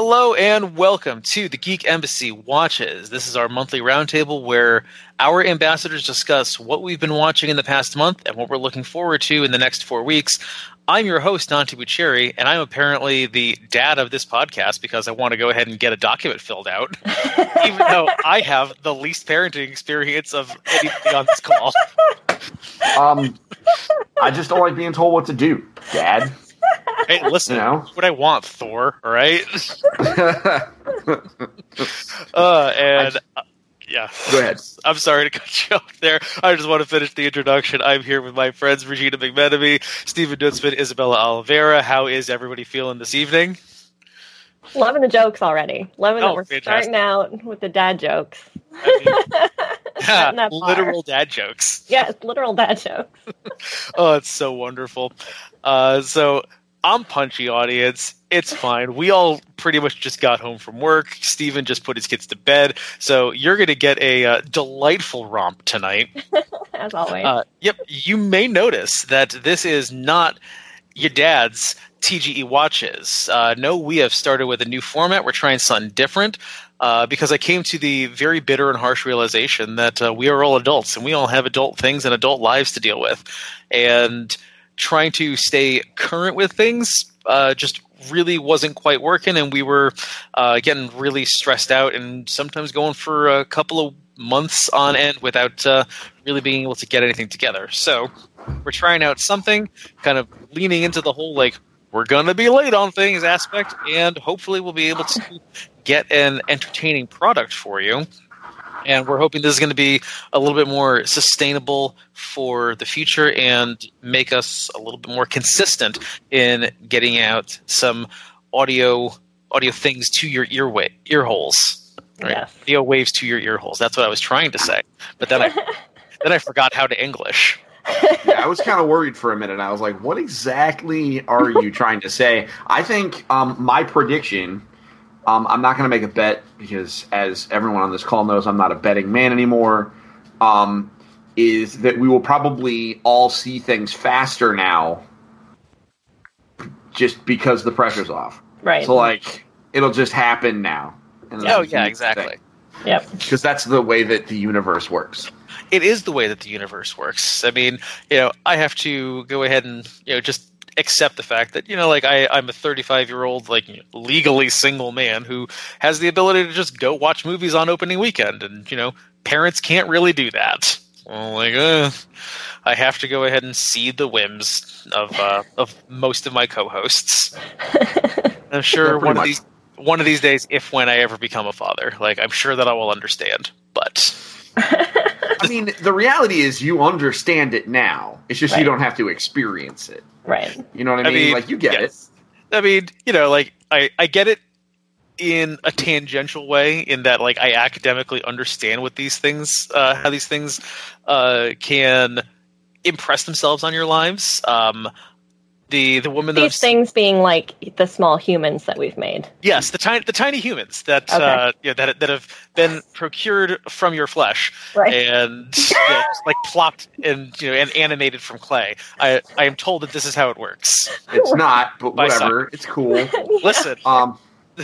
Hello and welcome to the Geek Embassy Watches. This is our monthly roundtable where our ambassadors discuss what we've been watching in the past month and what we're looking forward to in the next four weeks. I'm your host, Dante Bucherri, and I'm apparently the dad of this podcast because I want to go ahead and get a document filled out, even though I have the least parenting experience of anybody on this call. Um, I just don't like being told what to do, Dad. Hey, listen, You know? what I want, Thor, all right? uh, and uh, yeah. Go ahead. I'm sorry to cut you off there. I just want to finish the introduction. I'm here with my friends Regina McMenemy, Stephen Dutzman, Isabela Oliveira. How is everybody feeling this evening? Loving the jokes already. Loving Oh, that we're fantastic. starting out with the dad jokes. I mean, bar. literal dad jokes. Yes, literal dad jokes. Oh, it's so wonderful. Uh, so I'm punchy, audience. It's fine. We all pretty much just got home from work. Stephen just put his kids to bed. So you're going to get a uh, delightful romp tonight. As always. Uh, yep, you may notice that this is not your dad's TGE watches. Uh, no, we have started with a new format. We're trying something different uh, because I came to the very bitter and harsh realization that uh, we are all adults and we all have adult things and adult lives to deal with. And trying to stay current with things uh, just really wasn't quite working, and we were uh, getting really stressed out and sometimes going for a couple of months on end without uh, really being able to get anything together. So we're trying out something, kind of leaning into the whole like we're gonna be late on things aspect, and hopefully we'll be able to get an entertaining product for you. And we're hoping this is going to be a little bit more sustainable for the future and make us a little bit more consistent in getting out some audio audio things to your ear wa- ear holes. Right? Yes. Audio waves to your ear holes. That's what I was trying to say, but then I then I forgot how to English. yeah, I was kind of worried for a minute. I was like, "What exactly are you trying to say?" I think um, my prediction. Um, I'm not going to make a bet because, as everyone on this call knows, I'm not a betting man anymore. Um, is that we will probably all see things faster now, just because the pressure's off. right. So, like, it'll just happen now. And Oh yeah, exactly. yep. Because that's the way that the universe works. it is the way that the universe works. I mean, you know, I have to go ahead and you know just accept the fact that you know, like I, I'm a 35 year old like legally single man who has the ability to just go watch movies on opening weekend, and you know, parents can't really do that. Well, like, uh, I have to go ahead and see the whims of uh, of most of my co-hosts. I'm sure Yeah, pretty one of these one of these days, if when I ever become a father, like I'm sure that I will understand. But I mean, the reality is you understand it now. It's just you don't have to experience it. Right. You know what I I mean? mean, like you get yes. I mean, you know, like I, I get it in a tangential way in that like I academically understand what these things uh, how these things uh, can impress themselves on your lives. Um, the the woman that These things being like the small humans that we've made. yes the tiny the tiny humans that Okay. uh, yeah, that that have been procured from your flesh Right. and you know, like plopped and you know and animated from clay. I I am told that this is how it works. it. It's not, but By whatever. It's cool. Listen, Um,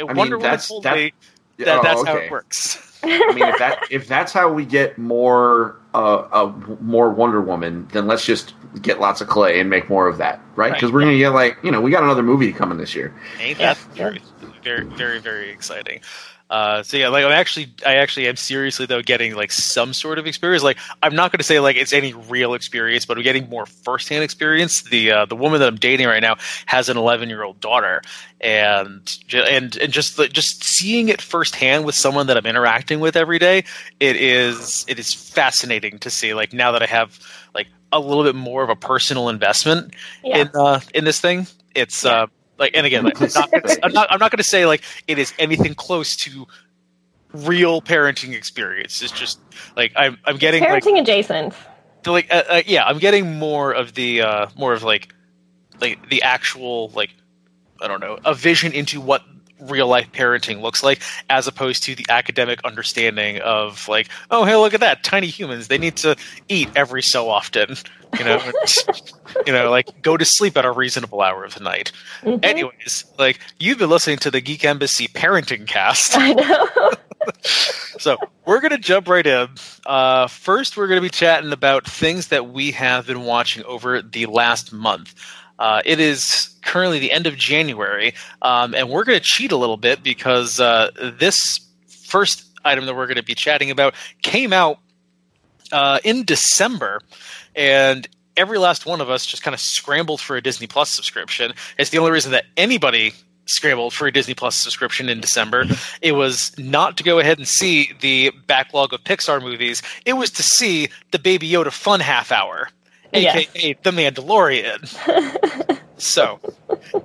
Wonder mean, Woman that's- told that- me that oh, that's how it works. I mean, if that if that's how we get more uh, uh more Wonder Woman, then let's just get lots of clay and make more of that, right? Right. Because we're gonna get like you know we got another movie coming this year. Ain't Yeah, that very, very, very, very exciting? Uh, so yeah, like I'm actually, I actually am seriously though getting like some sort of experience. Like I'm not going to say like it's any real experience, but I'm getting more firsthand experience. The uh, the woman that I'm dating right now has an 11 year old daughter, and and and just the, just seeing it firsthand with someone that I'm interacting with every day, it is it is fascinating to see. Like now that I have like a little bit more of a personal investment Yeah. in uh, in this thing. It's uh, like, and again, like, I'm not, I'm not, I'm not going to say like it is anything close to real parenting experience. It's just like I'm, I'm getting like, Parenting adjacent. the, like, uh, uh, yeah, I'm getting more of the, uh, more of like, like the actual like, I don't know, a vision into what real life parenting looks like, as opposed to the academic understanding of like, oh hey, look at that, tiny humans. They need to eat every so often. You know, you know, like go to sleep at a reasonable hour of the night. Mhm. Anyways, like you've been listening to the Geek Embassy parenting cast. I know. So we're going to jump right in. Uh, first, we're going to be chatting about things that we have been watching over the last month. Uh, it is currently the end of January, um, and we're going to cheat a little bit because uh, this first item that we're going to be chatting about came out uh, in December, and every last one of us just kind of scrambled for a Disney Plus subscription. It's the only reason that anybody scrambled for a Disney Plus subscription in December. It was not to go ahead and see the backlog of Pixar movies. It was to see the Baby Yoda fun half hour, Yes. aka The Mandalorian. so,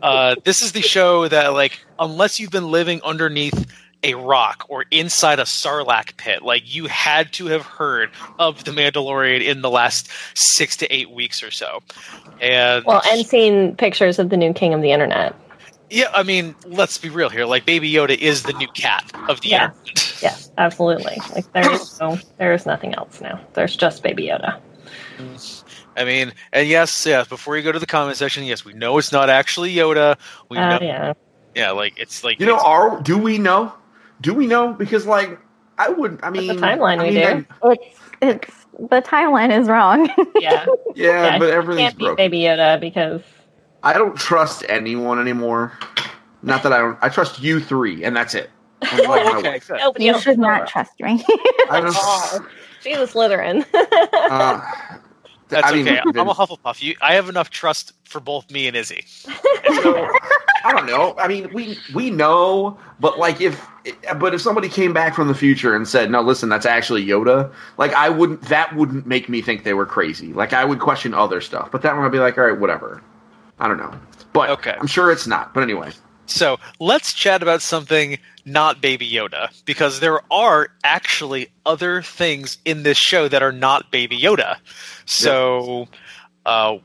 uh, this is the show that, like, unless you've been living underneath a rock or inside a sarlacc pit, like you had to have heard of the Mandalorian in the last six to eight weeks or so. And Well, and seen pictures of the new king of the internet. yeah, I mean, let's be real here. Like, Baby Yoda is the new cat of the Yeah. internet. Yes, absolutely. Like there is no, there is nothing else now. There's just Baby Yoda. I mean, and yes, yes. Before you go to the comment section, yes, we know it's not actually Yoda. We Oh know, yeah. yeah, like it's like You know, it's- are do we know? Do we know? Because like I would. I mean, timeline I we mean, do. I- It's it's the timeline is wrong. Yeah. yeah, Yeah, but you everything's Can't broken. Baby Yoda because I don't trust anyone anymore. Not that I don't. I trust you three, and that's it. And, like, my okay, good. nobody you else should not trust me. I don't. Oh, she's a Slytherin. Uh, That's I mean, okay. I'm a Hufflepuff. You, I have enough trust for both me and Izzy. so, I don't know. I mean, we we know, but like if but if somebody came back from the future and said, "No, listen, that's actually Yoda," like I wouldn't. That wouldn't make me think they were crazy. Like I would question other stuff, but that one I'd be like, "All right, whatever." I don't know, but Okay. I'm sure it's not. But anyway, So let's chat about something not Baby Yoda because there are actually other things in this show that are not Baby Yoda. So, uh,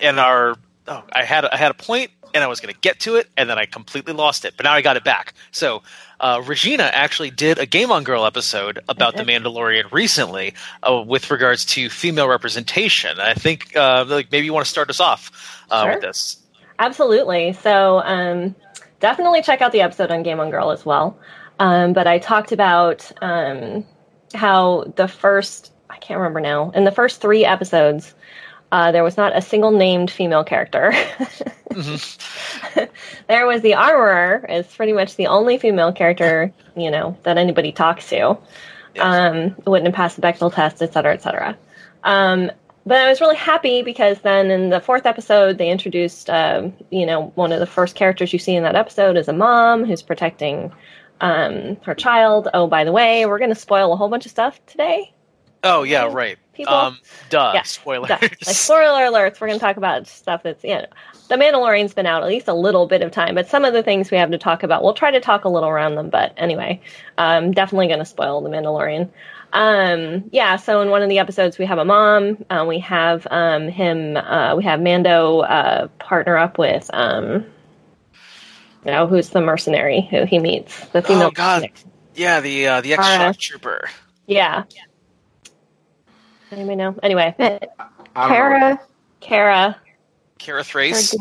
in our, oh, I had I had a point and I was going to get to it and then I completely lost it, but now I got it back. So. Uh, Regina actually did a Game on Girl episode about the Mandalorian recently, uh, with regards to female representation. I think, uh, like maybe you want to start us off uh, Sure. with this. Absolutely. So um, definitely check out the episode on Game on Girl as well. Um, but I talked about um, how the first, I can't remember now, in the first three episodes, uh, there was not a single named female character. there was the armorer, is pretty much the only female character, you know, that anybody talks to. Um, wouldn't have passed the Bechdel test, et cetera, et cetera. Um, but I was really happy because then in the fourth episode, they introduced, um, you know, one of the first characters you see in that episode is a mom who's protecting um, her child. Oh, by the way, we're going to spoil a whole bunch of stuff today. Oh yeah, right. People? Um, duh. Yeah. Spoilers. Stuff- like spoiler alerts, we're going to talk about stuff that's, you know, the Mandalorian's been out at least a little bit of time, but some of the things we have to talk about, we'll try to talk a little around them. But anyway, I'm definitely going to spoil the Mandalorian. Um, yeah, so in one of the episodes, we have a mom. Uh, we have um, him. Uh, we have Mando uh, partner up with, um, you know, who's the mercenary who he meets. The female. Oh God. mercenary. Yeah, the uh, the ex Alright. shock trooper. Yeah. Anybody know? Anyway, I don't. Kara, Kara. Kara Thrace.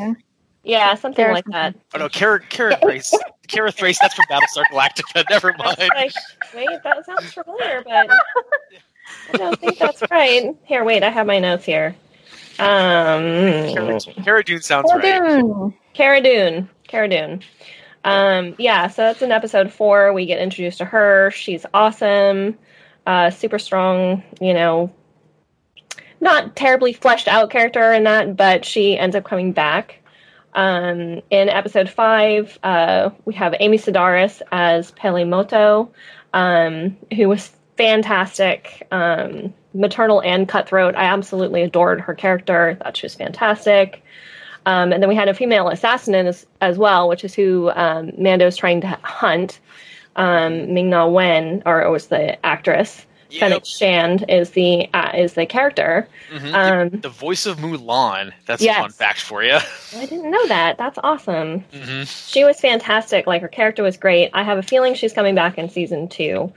Yeah, something Kara like that. Oh no, Kara Kara Thrace. Kara Thrace. That's from Battlestar Galactica. Never mind. like, wait, that sounds familiar, but I don't think that's right. Here, wait, I have my notes here. Um, Cara, Cara Dune sounds right. Cara Dune. Cara Dune. Cara Dune. Um, yeah, so that's in episode four. We get introduced to her. She's awesome, uh, super strong, you know, not terribly fleshed out character in that, but she ends up coming back. Um, in episode five, uh, we have Amy Sedaris as Peli Motto, um, who was fantastic, um, maternal and cutthroat. I absolutely adored her character. Thought she was fantastic. Um, and then we had a female assassin as, as well, which is who um, Mando's trying to hunt. Um, Ming Na Wen, or was the actress, Fennec Shand is the uh, is the character. Mhm. Um, the voice of Mulan. That's Yes. a fun fact for you. I didn't know that. That's awesome. hmm She was fantastic. Like her character was great. I have a feeling she's coming back in season two.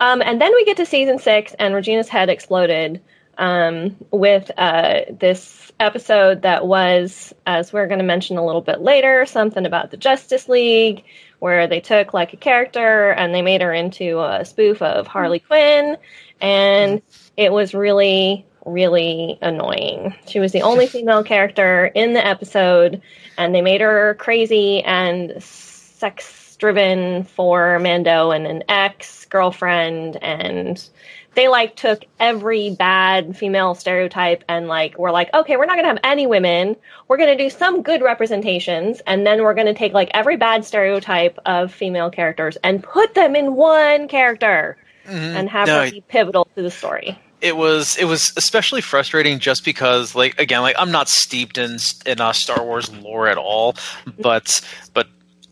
Um, and then we get to season six, and Regina's head exploded um, with uh, this episode that was, as we're going to mention a little bit later, something about the Justice League, where they took like a character and they made her into a spoof of mm-hmm. Harley Quinn, and it was really, really annoying. She was the only female character in the episode, and they made her crazy and sex driven for Mando and an ex girlfriend and they like took every bad female stereotype and like we're like okay we're not going to have any women. We're going to do some good representations and then we're going to take like every bad stereotype of female characters and put them in one character and have No, her be pivotal to the story. It was it was especially frustrating just because like again like I'm not steeped in in uh, Star Wars lore at all, but but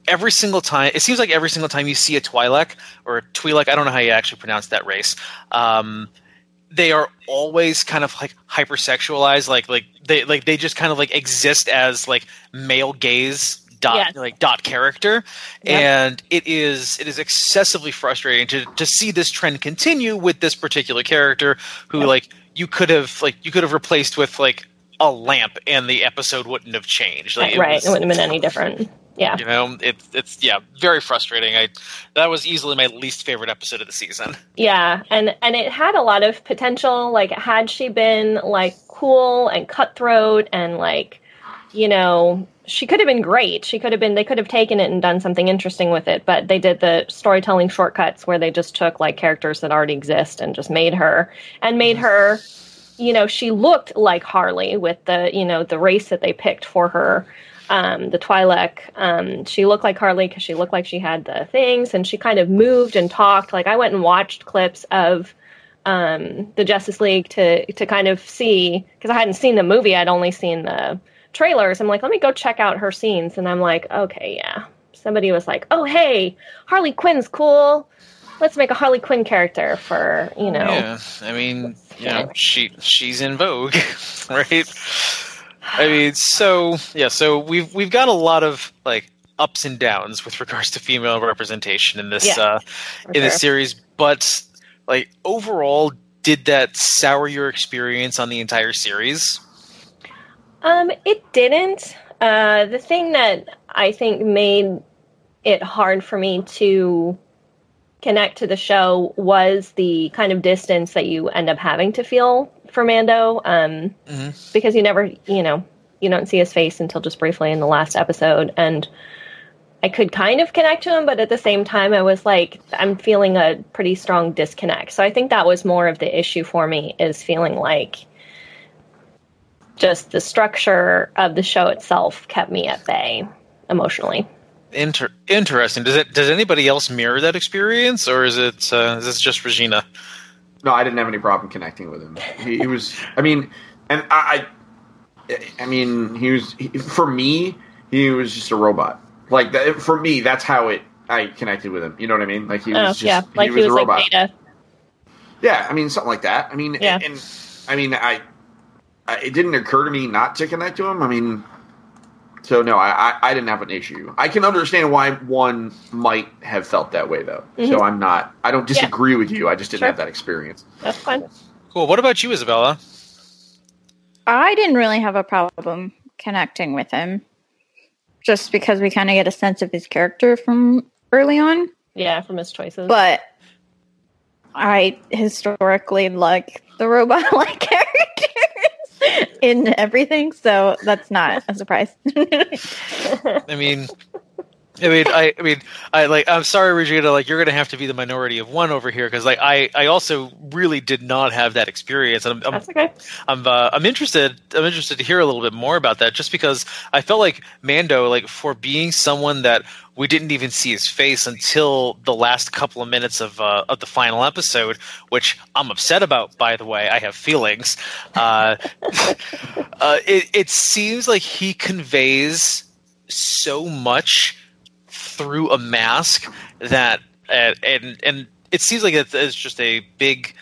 every single time it seems like every single time you see a Twi'lek or a Twi'lek, I don't know how you actually pronounce that race. Um, they are always kind of like hypersexualized, like like they like they just kind of like exist as like male gaze dot Yes. like dot character Yep. and it is it is excessively frustrating to to see this trend continue with this particular character who Yep. like you could have like you could have replaced with like a lamp and the episode wouldn't have changed like, right was- it wouldn't have been any different yeah you know it's it's yeah very frustrating i that was easily my least favorite episode of the season Yeah, and and it had a lot of potential. Like, had she been like cool and cutthroat and like, you know, she could have been great. She could have been. They could have taken it and done something interesting with it. But they did the storytelling shortcuts where they just took like characters that already exist and just made her and made her. You know, she looked like Harley with the you know the race that they picked for her um, the Twi'lek. Um, she looked like Harley because she looked like she had the things, and she kind of moved and talked. Like I went and watched clips of um, the Justice League to to kind of see because I hadn't seen the movie; I'd only seen the trailers. I'm like, let me go check out her scenes, and I'm like, okay, yeah. Somebody was like, oh hey, Harley Quinn's cool. Let's make a Harley Quinn character for you know. yeah i mean you know she she's in vogue right i mean so yeah so we've we've got a lot of like ups and downs with regards to female representation in this Yeah, uh in this series but like overall did that sour your experience on the entire series Um, it didn't. Uh, the thing that I think made it hard for me to connect to the show was the kind of distance that you end up having to feel for Mando. Um, Mhm. because you never, you know, you don't see his face until just briefly in the last episode, and I could kind of connect to him, but at the same time, I was like, I'm feeling a pretty strong disconnect. So I think that was more of the issue for me is feeling like just the structure of the show itself kept me at bay emotionally. Inter- interesting does it does anybody else mirror that experience or is it uh, is this just regina No, I didn't have any problem connecting with him. He, he was, I mean, and I, I, I mean, he was he, for me. He was just a robot. Like that, for me, that's how it. I connected with him. You know what I mean? Like he was Oh, just, yeah, like he was, a like robot. Data. Yeah, I mean something like that. I mean, Yeah. and I mean, I, I, it didn't occur to me not to connect to him. I mean, so no, I, I, I didn't have an issue. I can understand why one might have felt that way though. So mm-hmm. I'm not. I don't disagree with you. I just didn't Sure. have that experience. That's fine. cool what about you isabela I didn't really have a problem connecting with him, just because we kind of get a sense of his character from early on. Yeah, from his choices. But I historically like the robot-like characters in everything, so that's not a surprise. I mean, I mean, I, I mean, I like. I'm sorry, Regina. Like, you're going to have to be the minority of one over here because, like, I, I also really did not have that experience, and I'm, I'm, That's okay. I'm, uh, I'm interested. I'm interested to hear a little bit more about that, just because I felt like Mando, like, for being someone that we didn't even see his face until the last couple of minutes of uh, of the final episode, which I'm upset about. By the way, I have feelings. Uh, uh, it, it seems like he conveys so much through a mask that uh, and and it seems like it's, just a big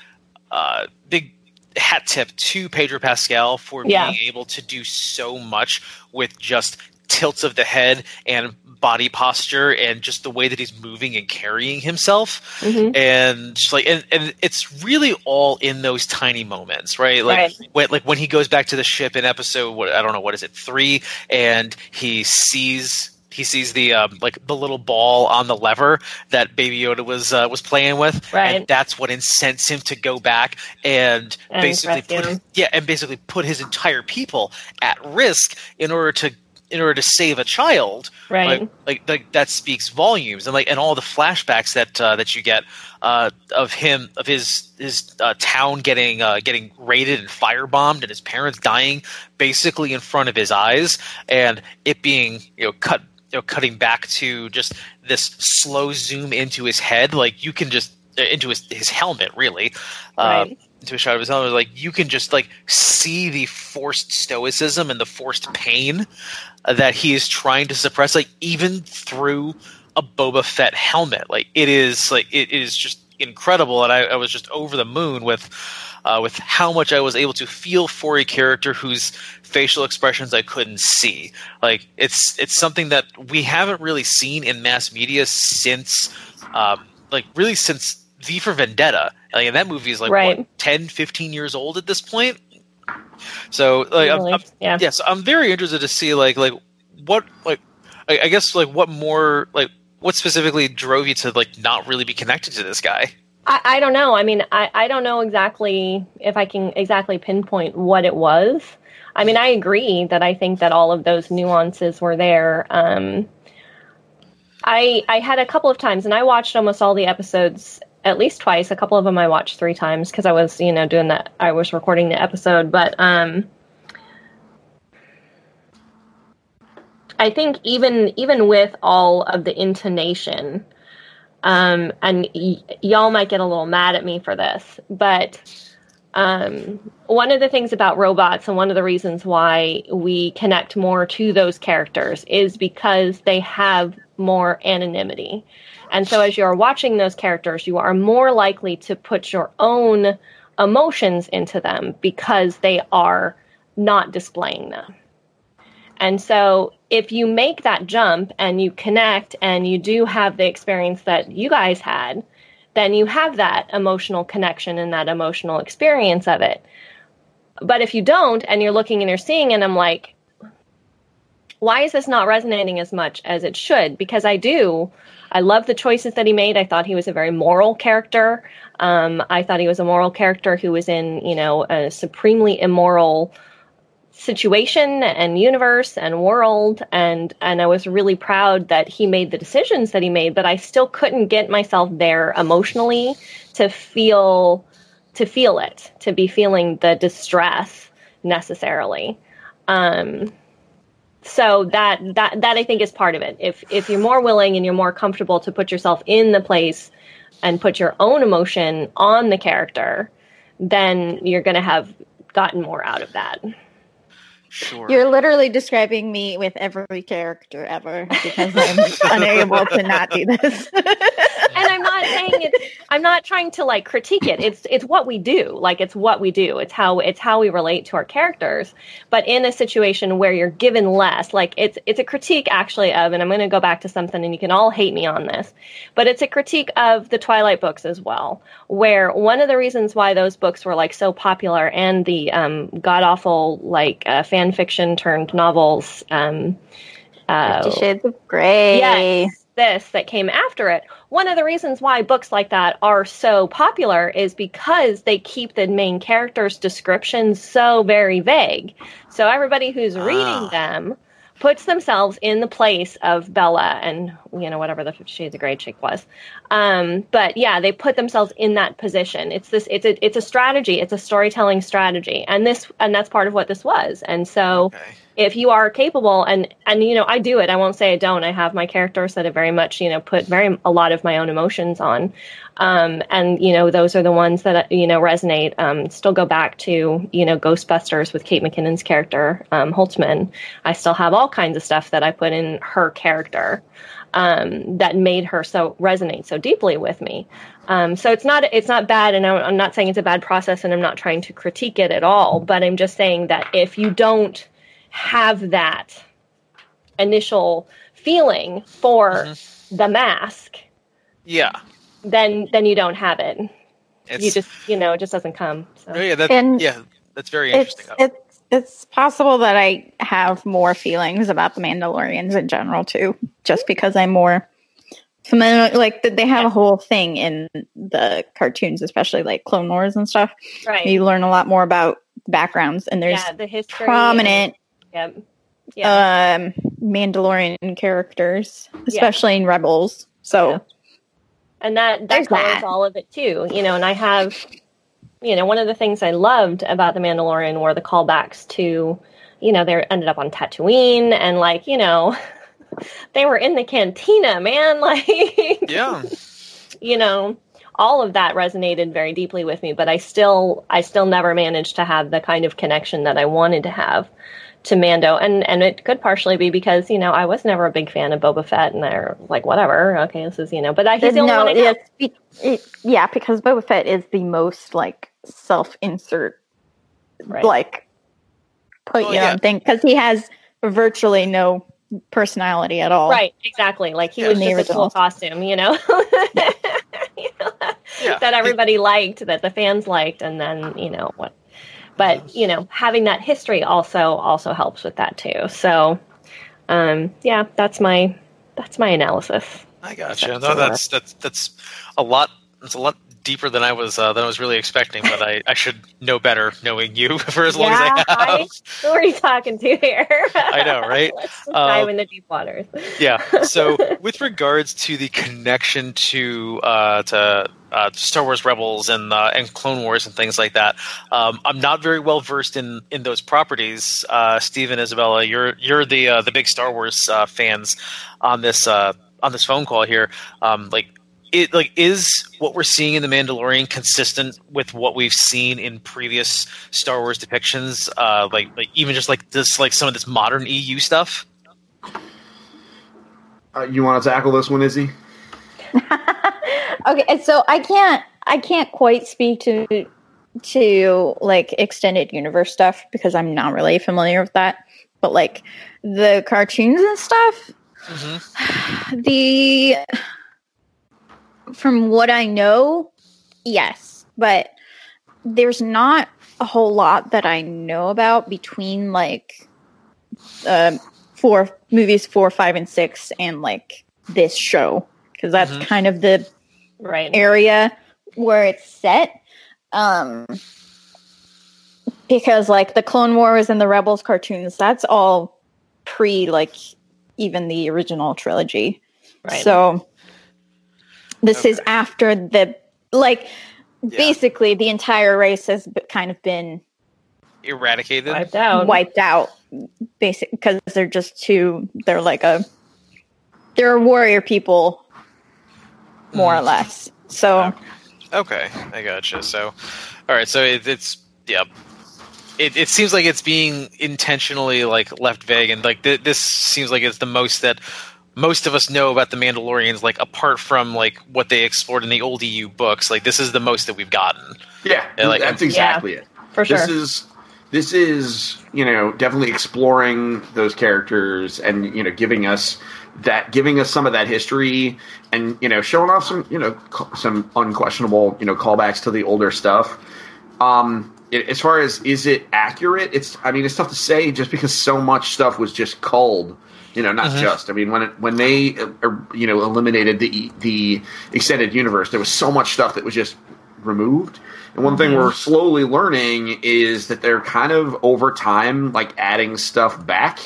uh, big hat tip to Pedro Pascal for Yeah. being able to do so much with just tilts of the head and body posture and just the way that he's moving and carrying himself Mhm. and just like and, and it's really all in those tiny moments right like Right. when like when he goes back to the ship in episode what i don't know what is it three and he sees he sees the um, like the little ball on the lever that baby yoda was uh, was playing with Right. and that's what incents him to go back and, And basically put him. yeah and basically put his entire people at risk in order to in order to save a child Right. like, like like that speaks volumes and like and all the flashbacks that uh, that you get uh, of him of his his uh, town getting uh, getting raided and firebombed and his parents dying basically in front of his eyes and it being you know cut you know cutting back to just this slow zoom into his head like you can just uh, into his his helmet really uh, Right. into a shot of his helmet like you can just like see the forced stoicism and the forced pain that he is trying to suppress like even through a Boba Fett helmet like it is like it is just incredible and I, I was just over the moon with uh, with how much I was able to feel for a character whose facial expressions I couldn't see like it's it's something that we haven't really seen in mass media since um, like really since V for Vendetta like and that movie is like Right. what 10 15 years old at this point so like I'm, Really, I'm, yeah. yeah, so I'm very interested to see like like what like I, I guess like what more like what specifically drove you to like not really be connected to this guy. I, I don't know. I mean, I, I don't know exactly if I can exactly pinpoint what it was. I mean, I agree that I think that all of those nuances were there. Um, I I had a couple of times, and I watched almost all the episodes at least twice. A couple of them I watched three times because I was, you know, doing that. I was recording the episode, but um, I think even even with all of the intonation, um, and y- y'all might get a little mad at me for this, but um, one of the things about robots and one of the reasons why we connect more to those characters is because they have more anonymity. And so as you're watching those characters, you are more likely to put your own emotions into them because they are not displaying them. And so if you make that jump and you connect and you do have the experience that you guys had, then you have that emotional connection and that emotional experience of it. But if you don't and you're looking and you're seeing and I'm like, why is this not resonating as much as it should? Because I do. I love the choices that he made. I thought he was a very moral character. Um, I thought he was a moral character who was in, you know, a supremely immoral situation and universe and world and and I was really proud that he made the decisions that he made but I still couldn't get myself there emotionally to feel to feel it to be feeling the distress necessarily. Um so that that that I think is part of it. If if you're more willing and you're more comfortable to put yourself in the place and put your own emotion on the character then you're going to have gotten more out of that Sure. You're literally describing me with every character ever because I'm unable to not do this. and I'm not saying it's I'm not trying to like critique it. It's it's what we do. Like it's what we do. It's how it's how we relate to our characters. But in a situation where you're given less, like it's it's a critique actually of and I'm going to go back to something and you can all hate me on this. But it's a critique of the Twilight books as well, where one of the reasons why those books were like so popular and the um god awful like uh, fan fiction turned novels um uh, Fifty Shades of Grey. Yes, this that came after it. One of the reasons why books like that are so popular is because they keep the main character's descriptions so very vague. So everybody who's Ah. reading them puts themselves in the place of Bella and you know whatever the Fifty Shades of Grey chick was. Um, but yeah, they put themselves in that position. It's this. It's a. It's a strategy. It's a storytelling strategy, and this and that's part of what this was. And so Okay. If you are capable and and you know i do it i won't say i don't i have my characters that have very much you know put very a lot of my own emotions on um, and you know those are the ones that you know resonate um, still go back to you know ghostbusters with kate mckinnon's character um, holtzmann i still have all kinds of stuff that i put in her character um, that made her so resonate so deeply with me. Um, so it's not it's not bad, and I'm, I'm not saying it's a bad process, and I'm not trying to critique it at all. But I'm just saying that if you don't have that initial feeling for Mhm. the mask, Yeah. then then you don't have it. It's, you just you know it just doesn't come. So. Oh, yeah, that, And yeah, that's very interesting. it's it's possible that I have more feelings about the Mandalorians in general too, just because I'm more familiar. Like they have a whole thing in the cartoons, especially like Clone Wars and stuff. Right. You learn a lot more about backgrounds, and there's yeah, the history. prominent Yep. Yeah. um, Mandalorian characters, especially in Rebels. So Yeah. and that that There's that. all of it too you know and i have you know one of the things i loved about the mandalorian were the callbacks to you know they ended up on tatooine and like you know they were in the cantina man like yeah. you know all of that resonated very deeply with me but i still i still never managed to have the kind of connection that i wanted to have to Mando, and and it could partially be because you know I was never a big fan of Boba Fett, and they're like whatever, okay, this is you know, but I, he's the only no, one I know. it's be- it, yeah, because Boba Fett is the most like self-insert, Right. like put Oh, your yeah. own thing because he has virtually no personality at all. Right, exactly. Like he Yeah. was In the just a cool costume, you know, You know, Yeah. that everybody liked, that the fans liked, and then you know what. But you know, having that history also also helps with that too. So, um, yeah, that's my that's my analysis. I gotcha. That's No, that's that's that's a lot. That's a lot deeper than I was uh, than I was really expecting. But I, I should know better, knowing you for as long as I have. I- Who are you talking to here? I know, right? Let's just Uh, dive into deep waters. yeah. So, with regards to the connection to uh, to uh, Star Wars Rebels and uh, and Clone Wars and things like that, um, I'm not very well versed in in those properties. Uh, Steve and Isabela, you're you're the uh, the big Star Wars uh, fans on this uh, on this phone call here. Um, like. It like is what we're seeing in the Mandalorian consistent with what we've seen in previous Star Wars depictions, uh, like like even just like this like some of this modern EU stuff. Uh, you want to tackle this one, Izzy? okay, so I can't I can't quite speak to to like extended universe stuff because I'm not really familiar with that. But like the cartoons and stuff, Mm-hmm. the from what I know, yes, but there's not a whole lot that I know about between like um four movies four, five, and six, and like this show because that's Mhm. kind of the Right. area where it's set. Um, because like the Clone Wars and the Rebels cartoons, that's all pre like even the original trilogy. Right. So this is after the like Yeah. basically the entire race has kind of been Eradicated. wiped out. wiped out basic because they're just too they're like a they're warrior people more or Mm. less. So Okay, I gotcha. So, all right. So it, it's yeah. It, it seems like it's being intentionally like left vague, and like th- this seems like it's the most that most of us know about the Mandalorians. Like apart from like what they explored in the old EU books, like this is the most that we've gotten. Yeah, Yeah, like- that's exactly it. for sure. This is this is you know definitely exploring those characters and you know giving us that giving us some of that history and you know showing off some you know some unquestionable you know callbacks to the older stuff. Um, it, as far as is it accurate? It's I mean it's tough to say just because so much stuff was just culled. You know, not Mhm. just. I mean, when it, when they uh, uh, you know eliminated the the extended universe, there was so much stuff that was just removed. And one thing we're slowly learning is that they're kind of over time like adding stuff back.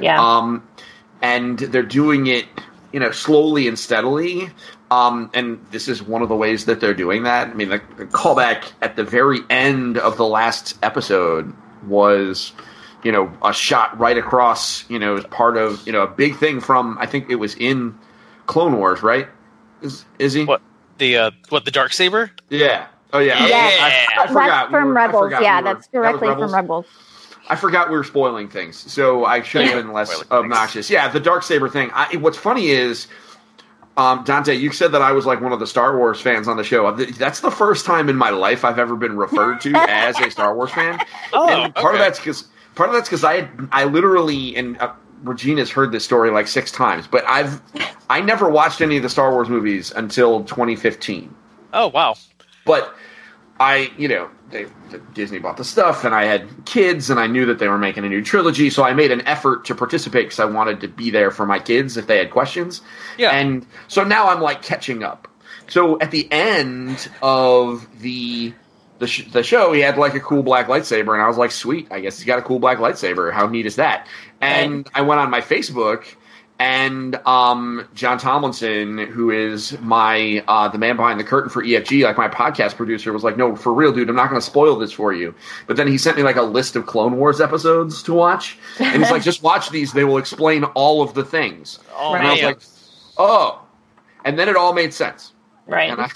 yeah. Um, and they're doing it, you know, slowly and steadily. Um, and this is one of the ways that they're doing that. I mean, the, the callback at the very end of the last episode was, you know, a shot right across, you know, as part of, you know, a big thing from, I think it was in Clone Wars, right? Is, is he? What the uh, what the dark saber? Yeah. Oh, yeah. Yeah. I, I, I forgot. that's We from were- Rebels. forgot Yeah, we were- that's that directly Rebels? from Rebels. I forgot we were spoiling things, so I should have been less Spoiling things. obnoxious. Yeah, the dark saber thing. I, what's funny is Um, Dante, you said that I was like one of the Star Wars fans on the show. That's the first time in my life I've ever been referred to as a Star Wars fan. Oh, and part of that's because part of that's because I I literally and uh, Regina's heard this story like six times, but I've I never watched any of the Star Wars movies until 2015. Oh wow. But I, you know, they, Disney bought the stuff, and I had kids, and I knew that they were making a new trilogy, so I made an effort to participate because I wanted to be there for my kids if they had questions. Yeah. And so now I'm like catching up. So at the end of the the, sh- the show, he had like a cool black lightsaber, and I was like, sweet, I guess he's got a cool black lightsaber. How neat is that? And I went on my Facebook, and um, John Tomlinson, who is my uh, the man behind the curtain for EFG, like my podcast producer, was like, "No, for real, dude, I'm not going to spoil this for you." But then he sent me like a list of Clone Wars episodes to watch, and he's like, "Just watch these; they will explain all of the things." Oh And I was like, "Oh," and then it all made sense. Right. I,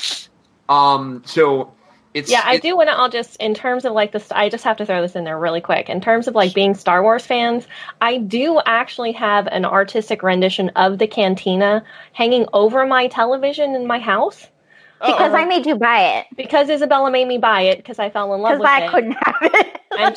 um, so it's Yeah, I it- do want to. I'll just in terms of like this. I just have to throw this in there really quick. In terms of like being Star Wars fans, I do actually have an artistic rendition of the cantina hanging over my television in my house Oh, uh-huh. because I made you buy it because Isabela made me buy it because I fell in love with I it. Because I couldn't have it. And,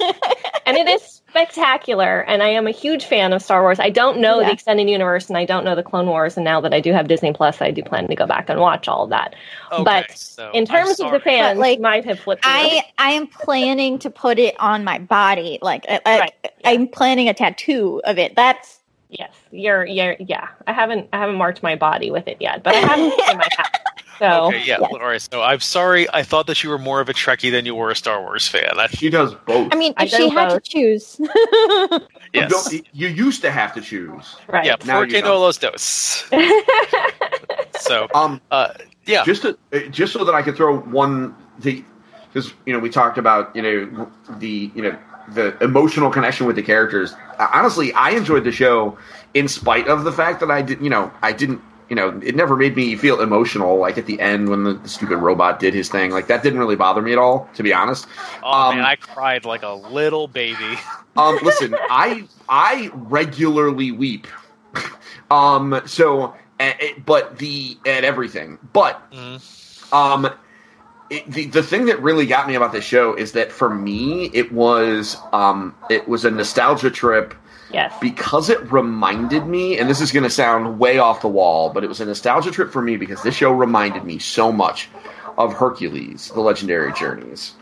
and it is spectacular. And I am a huge fan of Star Wars. I don't know Yeah. the extended universe, and I don't know the Clone Wars. And now that I do have Disney Plus, I do plan to go back and watch all of that. Okay, but so in terms of the sorry. fans, But, like, might have flipped. I I am planning to put it on my body. Like I, I, Right, yeah. I'm planning a tattoo of it. That's Yes, you're, you're, yeah. I haven't, I haven't marked my body with it yet, but I have it in my house. So Okay, yeah. yeah. All right. So I'm sorry. I thought that you were more of a Trekkie than you were a Star Wars fan. I, she does both. I mean, I if she had both. to choose, You yes. don't- you used to have to choose. right. Yeah. Now Porque you no los dos. So, Um, uh, yeah. just to, uh, just so that I could throw one the because you know we talked about you know the you know the emotional connection with the characters. Honestly, I enjoyed the show in spite of the fact that I did you know I didn't you know it never made me feel emotional like at the end when the, the stupid robot did his thing like that didn't really bother me at all to be honest. Oh um, man, I cried like a little baby. Um, listen, I I regularly weep. um, so, but the at everything, but Mhm. um, it, the the thing that really got me about this show is that for me, it was um, it was a nostalgia trip Yes. because it reminded me, and this is going to sound way off the wall, but it was a nostalgia trip for me because this show reminded me so much of Hercules: The Legendary Journeys.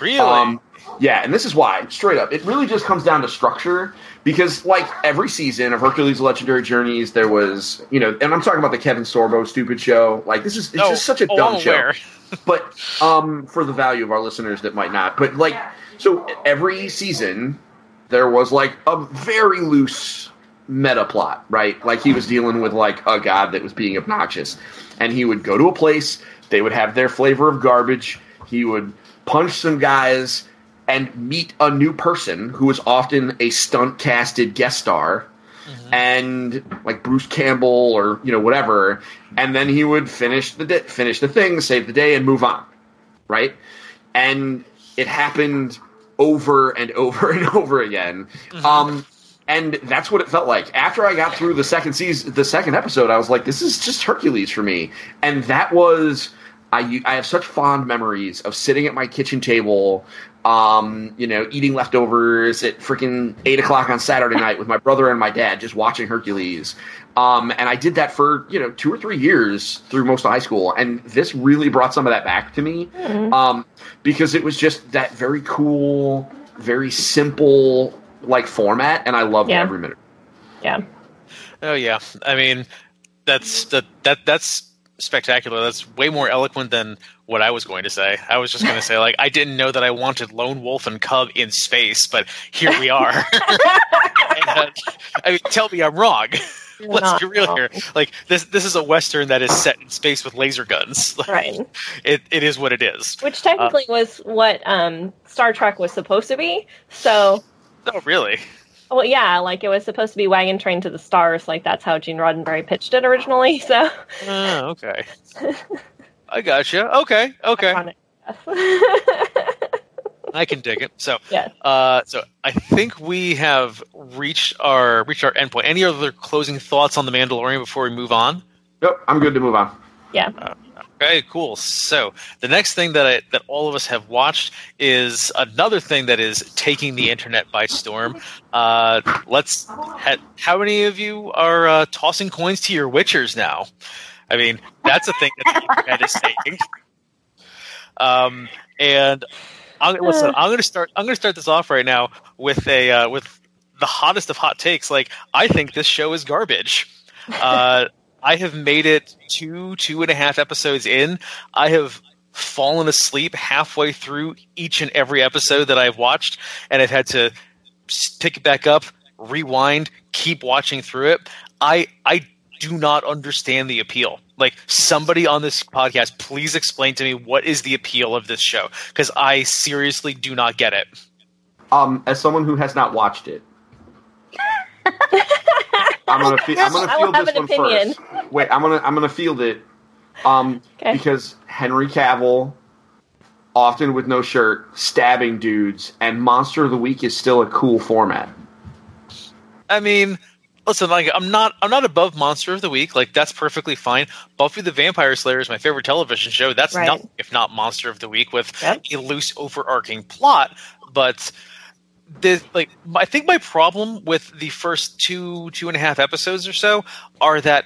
Really? Um, yeah, and this is why, straight up, it really just comes down to structure. Because, like every season of Hercules' Legendary Journeys, there was, you know, and I'm talking about the Kevin Sorbo stupid show. Like, this is it's Oh, just such a oh, dumb show. But um, for the value of our listeners that might not, but like, so every season there was like a very loose meta plot, right? Like he was dealing with like a god that was being obnoxious, and he would go to a place. They would have their flavor of garbage. He would punch some guys and meet a new person who was often a stunt casted guest star mm-hmm. and like Bruce Campbell or you know whatever, and then he would finish the di- finish the thing, save the day, and move on, right? And it happened over and over and over again. Um, and that's what it felt like. After I got through the second season, the second episode, I was like, "This is just Hercules for me," and that was. I, I have such fond memories of sitting at my kitchen table, um, you know, eating leftovers at freaking eight o'clock on Saturday night with my brother and my dad, just watching Hercules. Um, and I did that for you know two or three years through most of high school, and this really brought some of that back to me um, because it was just that very cool, very simple like format, and I loved Yeah. every minute. Yeah. Oh yeah. I mean, that's that that that's spectacular. That's way more eloquent than what I was going to say. I was just going to say like I didn't know that I wanted Lone Wolf and Cub in space, but here we are. And, uh, I mean, tell me I'm wrong. Let's be real wrong. here. Like this this is a western that is set in space with laser guns. Like, Right. It it is what it is. Which technically was what um, Star Trek was supposed to be. So, Oh really? Well, yeah, like it was supposed to be Wagon Train to the Stars. Like that's how Gene Roddenberry pitched it originally. So, Oh, okay. I gotcha. Okay. Okay. ironic, yes. I can dig it. So, Yes. uh, so I think we have reached our reached our endpoint. Any other closing thoughts on the Mandalorian before we move on? Nope, I'm good to move on. Yeah. Okay, cool. So the next thing that I, that all of us have watched is another thing that is taking the internet by storm. Uh, let's. Ha, how many of you are uh, tossing coins to your witchers now? I mean, that's a thing that the internet is saying. Um, and I'm, listen, I'm going to start. I'm going to start this off right now with a uh, with the hottest of hot takes. Like, I think this show is garbage. Uh, I have made it two, two and a half episodes in. I have fallen asleep halfway through each and every episode that I've watched, and I've had to pick it back up, rewind, keep watching through it. I I do not understand the appeal. Like somebody on this podcast, please explain to me what is the appeal of this show because I seriously do not get it. Um, as someone who has not watched it, I'm gonna fe- I'm gonna I will feel this an one opinion. first. Wait, I'm gonna I'm gonna field it. Um, Okay. because Henry Cavill, often with no shirt, stabbing dudes, and Monster of the Week is still a cool format. I mean, listen, like I'm not I'm not above Monster of the Week. Like that's perfectly fine. Buffy the Vampire Slayer is my favorite television show. That's Right. nothing if not Monster of the Week with Yep. a loose overarching plot. But the like I think my problem with the first two two and a half episodes or so are that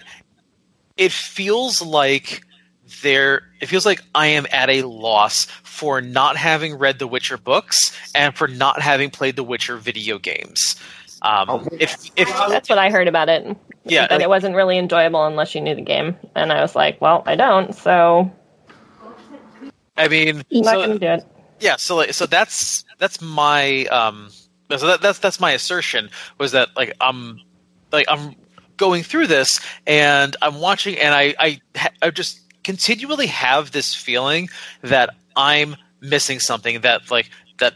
it feels like there it feels like I am at a loss for not having read the Witcher books and for not having played the Witcher video games. Um, Oh. if if That's what I heard about it. Yeah, That like- it wasn't really enjoyable unless you knew the game. And I was like, well, I don't, so I mean, I'm not so, going to do it. Yeah, so like, so that's that's my um, so that, that's that's my assertion was that like I'm like I'm going through this and I'm watching and I I I just continually have this feeling that I'm missing something that like that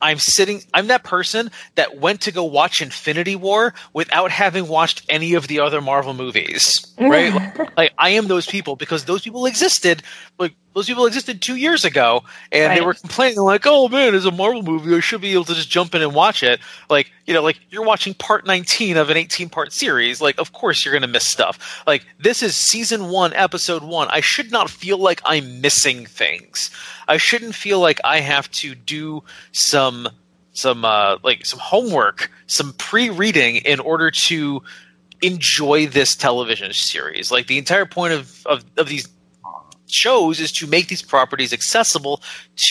I'm sitting I'm that person that went to go watch Infinity War without having watched any of the other Marvel movies right? Like, like I am those people because those people existed like those people existed 2 years ago and they were complaining like oh man it's a Marvel movie. I should be able to just jump in and watch it. Like you know like you're watching part 19 of an 18 part series. Like of course you're going to miss stuff. Like this is season 1 episode 1 I should not feel like I'm missing things. I shouldn't feel like I have to do some some uh, like some homework, some pre-reading in order to enjoy this television series. Like the entire point of, of, of these shows is to make these properties accessible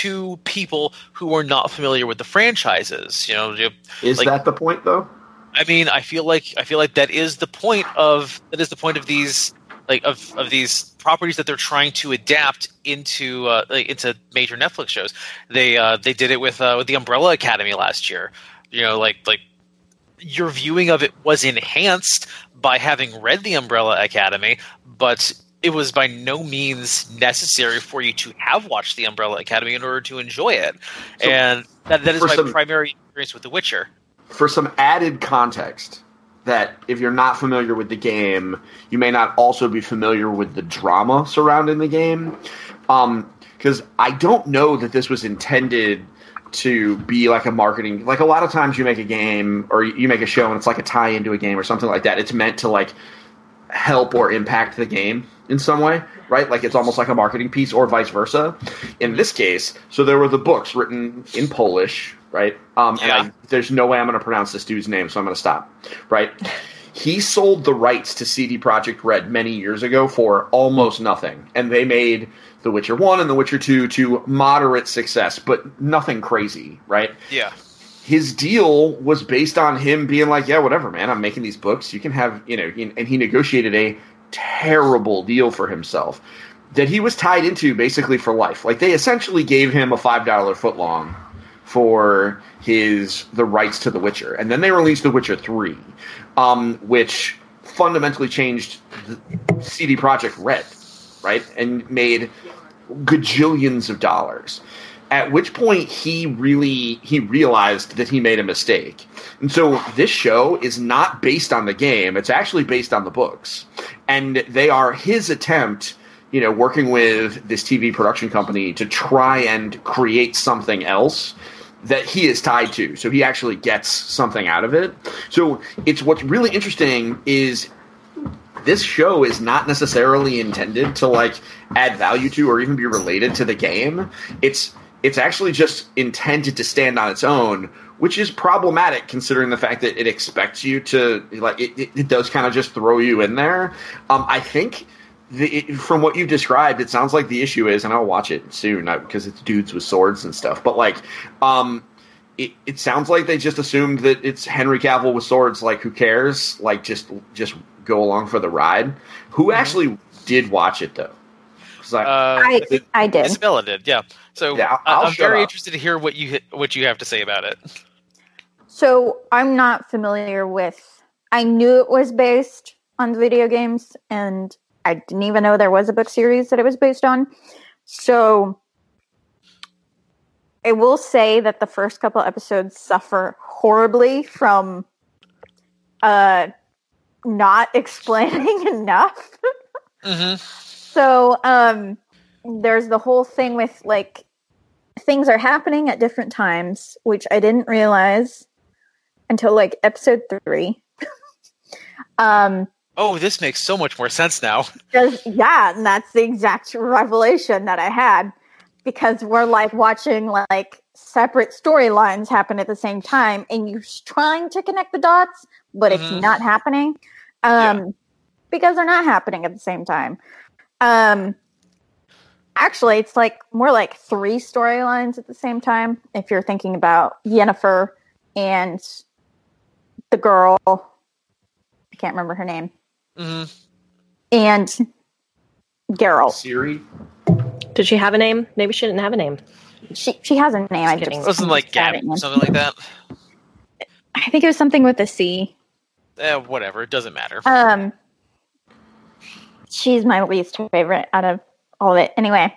to people who are not familiar with the franchises. You know, you- Is Like- that the point, though? I mean, I feel like I feel like that is the point of that is the point of these like of, of these properties that they're trying to adapt into uh, like, into major Netflix shows. They uh, they did it with uh, with the Umbrella Academy last year. You know, like like your viewing of it was enhanced by having read the Umbrella Academy, but it was by no means necessary for you to have watched the Umbrella Academy in order to enjoy it. So, and that, that is my some- primary experience with The Witcher. For some added context, that if you're not familiar with the game, you may not also be familiar with the drama surrounding the game. Um, because I don't know that this was intended to be like a marketing. Like a lot of times, you make a game or you make a show and it's like a tie into a game or something like that. It's meant to like help or impact the game in some way, right? Like it's almost like a marketing piece or vice versa. In this case, so there were the books written in Polish, right? Um, Yeah. And I, there's no way I'm going to pronounce this dude's name, so I'm going to stop, right? He sold the rights to CD Projekt Red many years ago for almost nothing, and they made The Witcher One and The Witcher Two to moderate success, but nothing crazy, right? Yeah. his deal was based on him being like, yeah, whatever, man, I'm making these books. You can have, you know, and he negotiated a terrible deal for himself that he was tied into basically for life. Like they essentially gave him a five dollar footlong for his the rights to The Witcher, and then they released The Witcher Three, um, which fundamentally changed the CD Projekt Red, right, and made gajillions of dollars. At which point he really he realized that he made a mistake. And so this show is not based on the game, it's actually based on the books. And they are his attempt, you know, working with this TV production company to try and create something else that he is tied to. So he actually gets something out of it. So it's what's really interesting is this show is not necessarily intended to like add value to or even be related to the game. It's it's actually just intended to stand on its own, which is problematic considering the fact that it expects you to like it, it, it does kind of just throw you in there. Um, I think the, it, from what you've described, it sounds like the issue is, and I'll watch it soon because it's dudes with swords and stuff. But like, um, it, it sounds like they just assumed that it's Henry Cavill with swords. Like, who cares? Like, just just go along for the ride. Who Mm-hmm. actually did watch it though? 'Cause I- Uh, I I did. Isabela did, yeah. So Yeah, I- I'll I'm very up. interested to hear what you what you have to say about it. So I'm not familiar with. I knew it was based on video games, and I didn't even know there was a book series that it was based on. So I will say that the first couple episodes suffer horribly from uh, not explaining enough. hmm So um, there's the whole thing with like things are happening at different times, which I didn't realize until like episode three. um, Oh, this makes so much more sense now. yeah, and that's the exact revelation that I had because we're like watching like separate storylines happen at the same time, and you're trying to connect the dots, but it's Mhm. not happening um, because they're not happening at the same time. Um, actually, it's like more like three storylines at the same time. If you're thinking about Yennefer and the girl, I can't remember her name, hmm and Geralt. Ciri. Did she have a name? Maybe she didn't have a name. She she has a name. I Just kidding. just It wasn't I'm like just bad Gabby or something like that. I think it was something with a C. Eh, whatever. It doesn't matter. Um, she's my least favorite out of all of it. Anyway,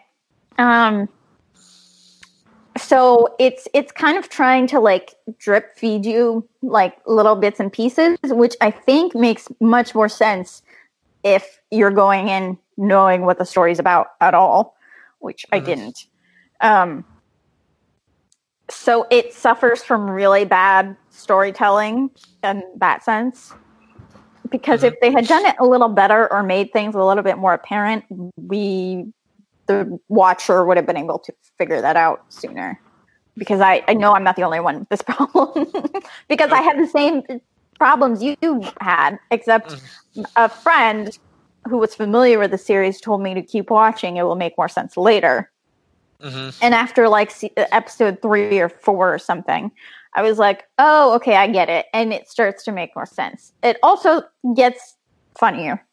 um, so it's it's kind of trying to like drip feed you like little bits and pieces, which I think makes much more sense if you're going in knowing what the story's about at all, which I Mhm. didn't. Um, so it suffers from really bad storytelling in that sense because if they had done it a little better or made things a little bit more apparent, we, the watcher, would have been able to figure that out sooner. Because I, I know I'm not the only one with this problem. because I had the same problems you had, except a friend who was familiar with the series told me to keep watching. It will make more sense later. hmm And after like episode three or four or something, I was like, oh, okay, I get it. And it starts to make more sense. It also gets funnier.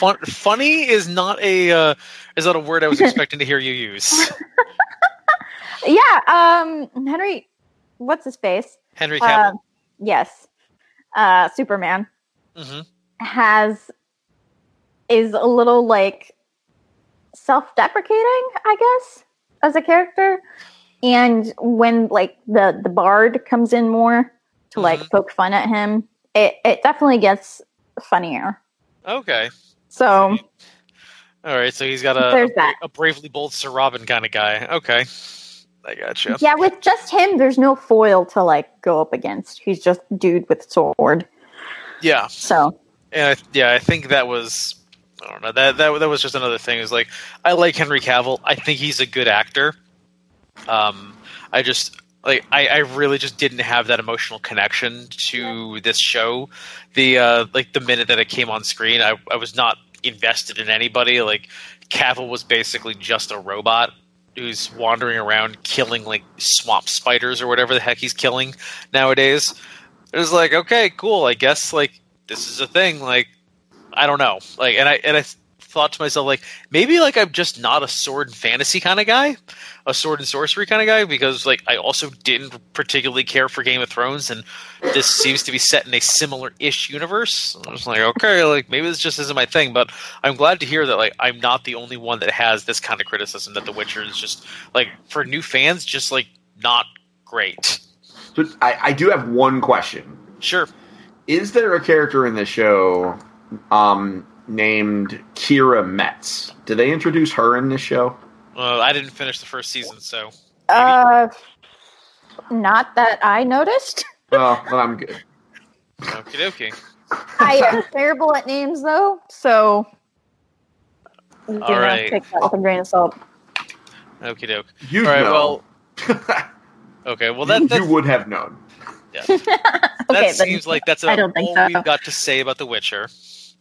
Fun, funny is not a uh, is not a word I was expecting to hear you use. yeah. Um, Henry, what's his face? Henry Uh, Cavill. yes. Uh, Superman hmm has, is a little like self deprecating, I guess, as a character. And when like the, the bard comes in more to like Mhm. poke fun at him, it, it definitely gets funnier. Okay. So All right. So he's got a a, that. a bravely bold Sir Robin kind of guy. Okay. I gotcha. yeah, with just him, there's no foil to like go up against. He's just dude with sword. Yeah. So And I, yeah, I think that was I don't know that that that was just another thing. Is like I like Henry Cavill. I think he's a good actor. Um, I just like I, I really just didn't have that emotional connection to this show. The uh, like the minute that it came on screen, I I was not invested in anybody. Like Cavill was basically just a robot who's wandering around killing like swamp spiders or whatever the heck he's killing nowadays. It was like okay, cool. I guess like this is a thing. Like I don't know. Like and I and I thought to myself like maybe like I'm just not a sword and fantasy kind of guy, a sword and sorcery kind of guy because like I also didn't particularly care for Game of Thrones and this seems to be set in a similar ish universe. I was like okay, like maybe this just isn't my thing, but I'm glad to hear that like I'm not the only one that has this kind of criticism that The Witcher is just like for new fans just like not great. So I, I do have one question. Sure. Is there a character in this show um, named Keira Metz? Did they introduce her in this show? Uh, I didn't finish the first season, so Uh, not that I noticed. Well, then I'm good. Okie dokie. I am terrible at names, though, so you know, right. take that with a grain of salt. Okie doke. You All right. know. Well. Okay. Well, that that's, you would have known. that Okay, then seems like that's I about don't think all so. we've got to say about The Witcher.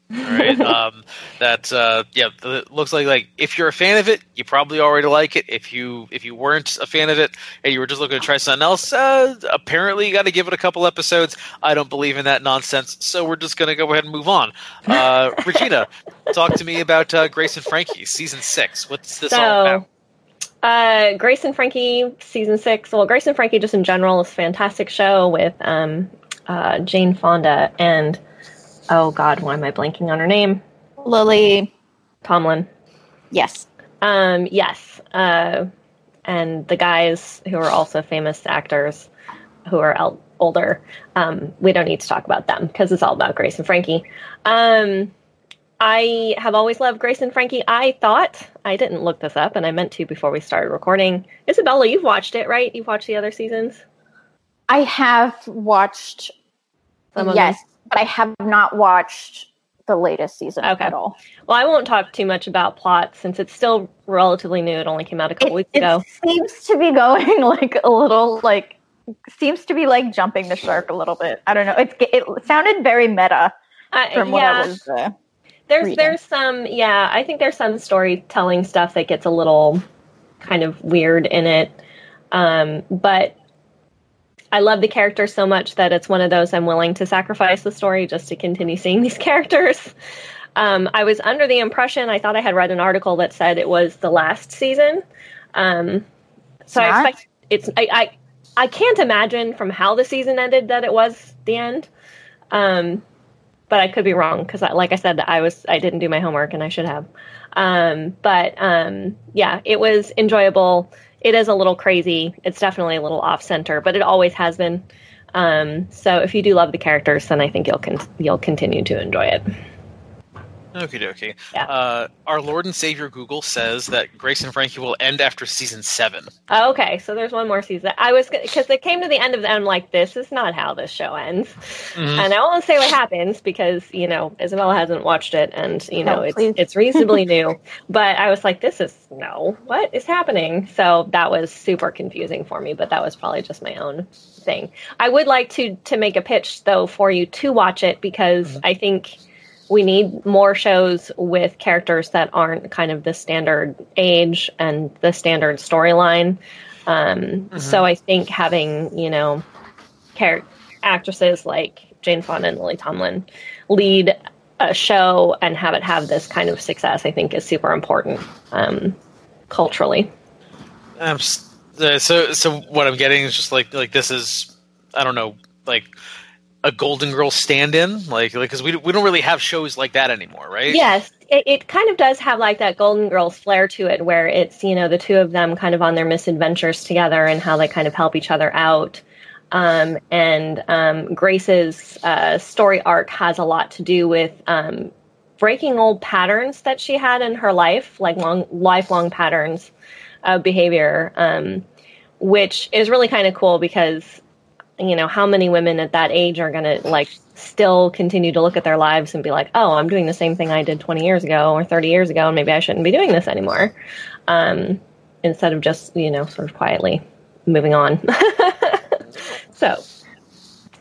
Right. um, that uh, yeah, it looks like like if you're a fan of it, you probably already like it. If you if you weren't a fan of it and you were just looking to try something else, uh, apparently you got to give it a couple episodes. I don't believe in that nonsense, so we're just gonna go ahead and move on. Uh, Regina, talk to me about uh, Grace and Frankie season six. What's this all about? Uh, Grace and Frankie season six. Well, Grace and Frankie just in general is a fantastic show with um, uh, Jane Fonda and oh god, why am I blanking on her name? Lily, Tomlin. yes. Um, yes, uh, and the guys who are also famous actors who are el- older. Um, we don't need to talk about them because it's all about Grace and Frankie. Um, I have always loved Grace and Frankie. I thought I didn't look this up, and I meant to before we started recording. Isabela, you've watched it, right? You've watched the other seasons. I have watched, Some of yes, but I have not watched the latest season Okay. at all. Well, I won't talk too much about plot since it's still relatively new. It only came out a couple weeks it ago. seems to be going like a little like seems to be like jumping the shark a little bit. I don't know. It's it sounded very meta from what yeah. I was. Uh, There's reading. there's some yeah, I think there's some storytelling stuff that gets a little kind of weird in it. Um, but I love the characters so much that it's one of those I'm willing to sacrifice the story just to continue seeing these characters. Um, I was under the impression I thought I had read an article that said it was the last season. Um, so I expect it's I, I I can't imagine from how the season ended that it was the end. Um, but I could be wrong because, like I said, I was I didn't do my homework and I should have. Um, but um, yeah, it was enjoyable. It is a little crazy. It's definitely a little off center, but it always has been. Um, so if you do love the characters, then I think you'll con- you'll continue to enjoy it. Okie dokie. Yeah. Uh, our Lord and Savior Google says that Grace and Frankie will end after season seven. Oh, Okay, so there's one more season. I was because it came to the end of it. I'm like, this is not how this show ends, Mhm. and I won't say what happens because you know Isabela hasn't watched it, and you know Oh, it's please. it's reasonably new. But I was like, this is no, what is happening? So that was super confusing for me. But that was probably just my own thing. I would like to to make a pitch though for you to watch it because I think we need more shows with characters that aren't kind of the standard age and the standard storyline. Um, So I think having you know char- actresses like Jane Fonda and Lily Tomlin lead a show and have it have this kind of success, I think, is super important um, culturally. Um, so, so what I'm getting is just like like this is I don't know like a Golden Girl stand-in, like because we we don't really have shows like that anymore, right? Yes, it, it kind of does have like that Golden Girls flair to it, where it's you know the two of them kind of on their misadventures together and how they kind of help each other out. Um, and um, Grace's uh, story arc has a lot to do with um, breaking old patterns that she had in her life, like long lifelong patterns of behavior, um, which is really kind of cool because you know how many women at that age are going to like still continue to look at their lives and be like oh i'm doing the same thing i did 20 years ago or 30 years ago and maybe i shouldn't be doing this anymore um, instead of just you know sort of quietly moving on so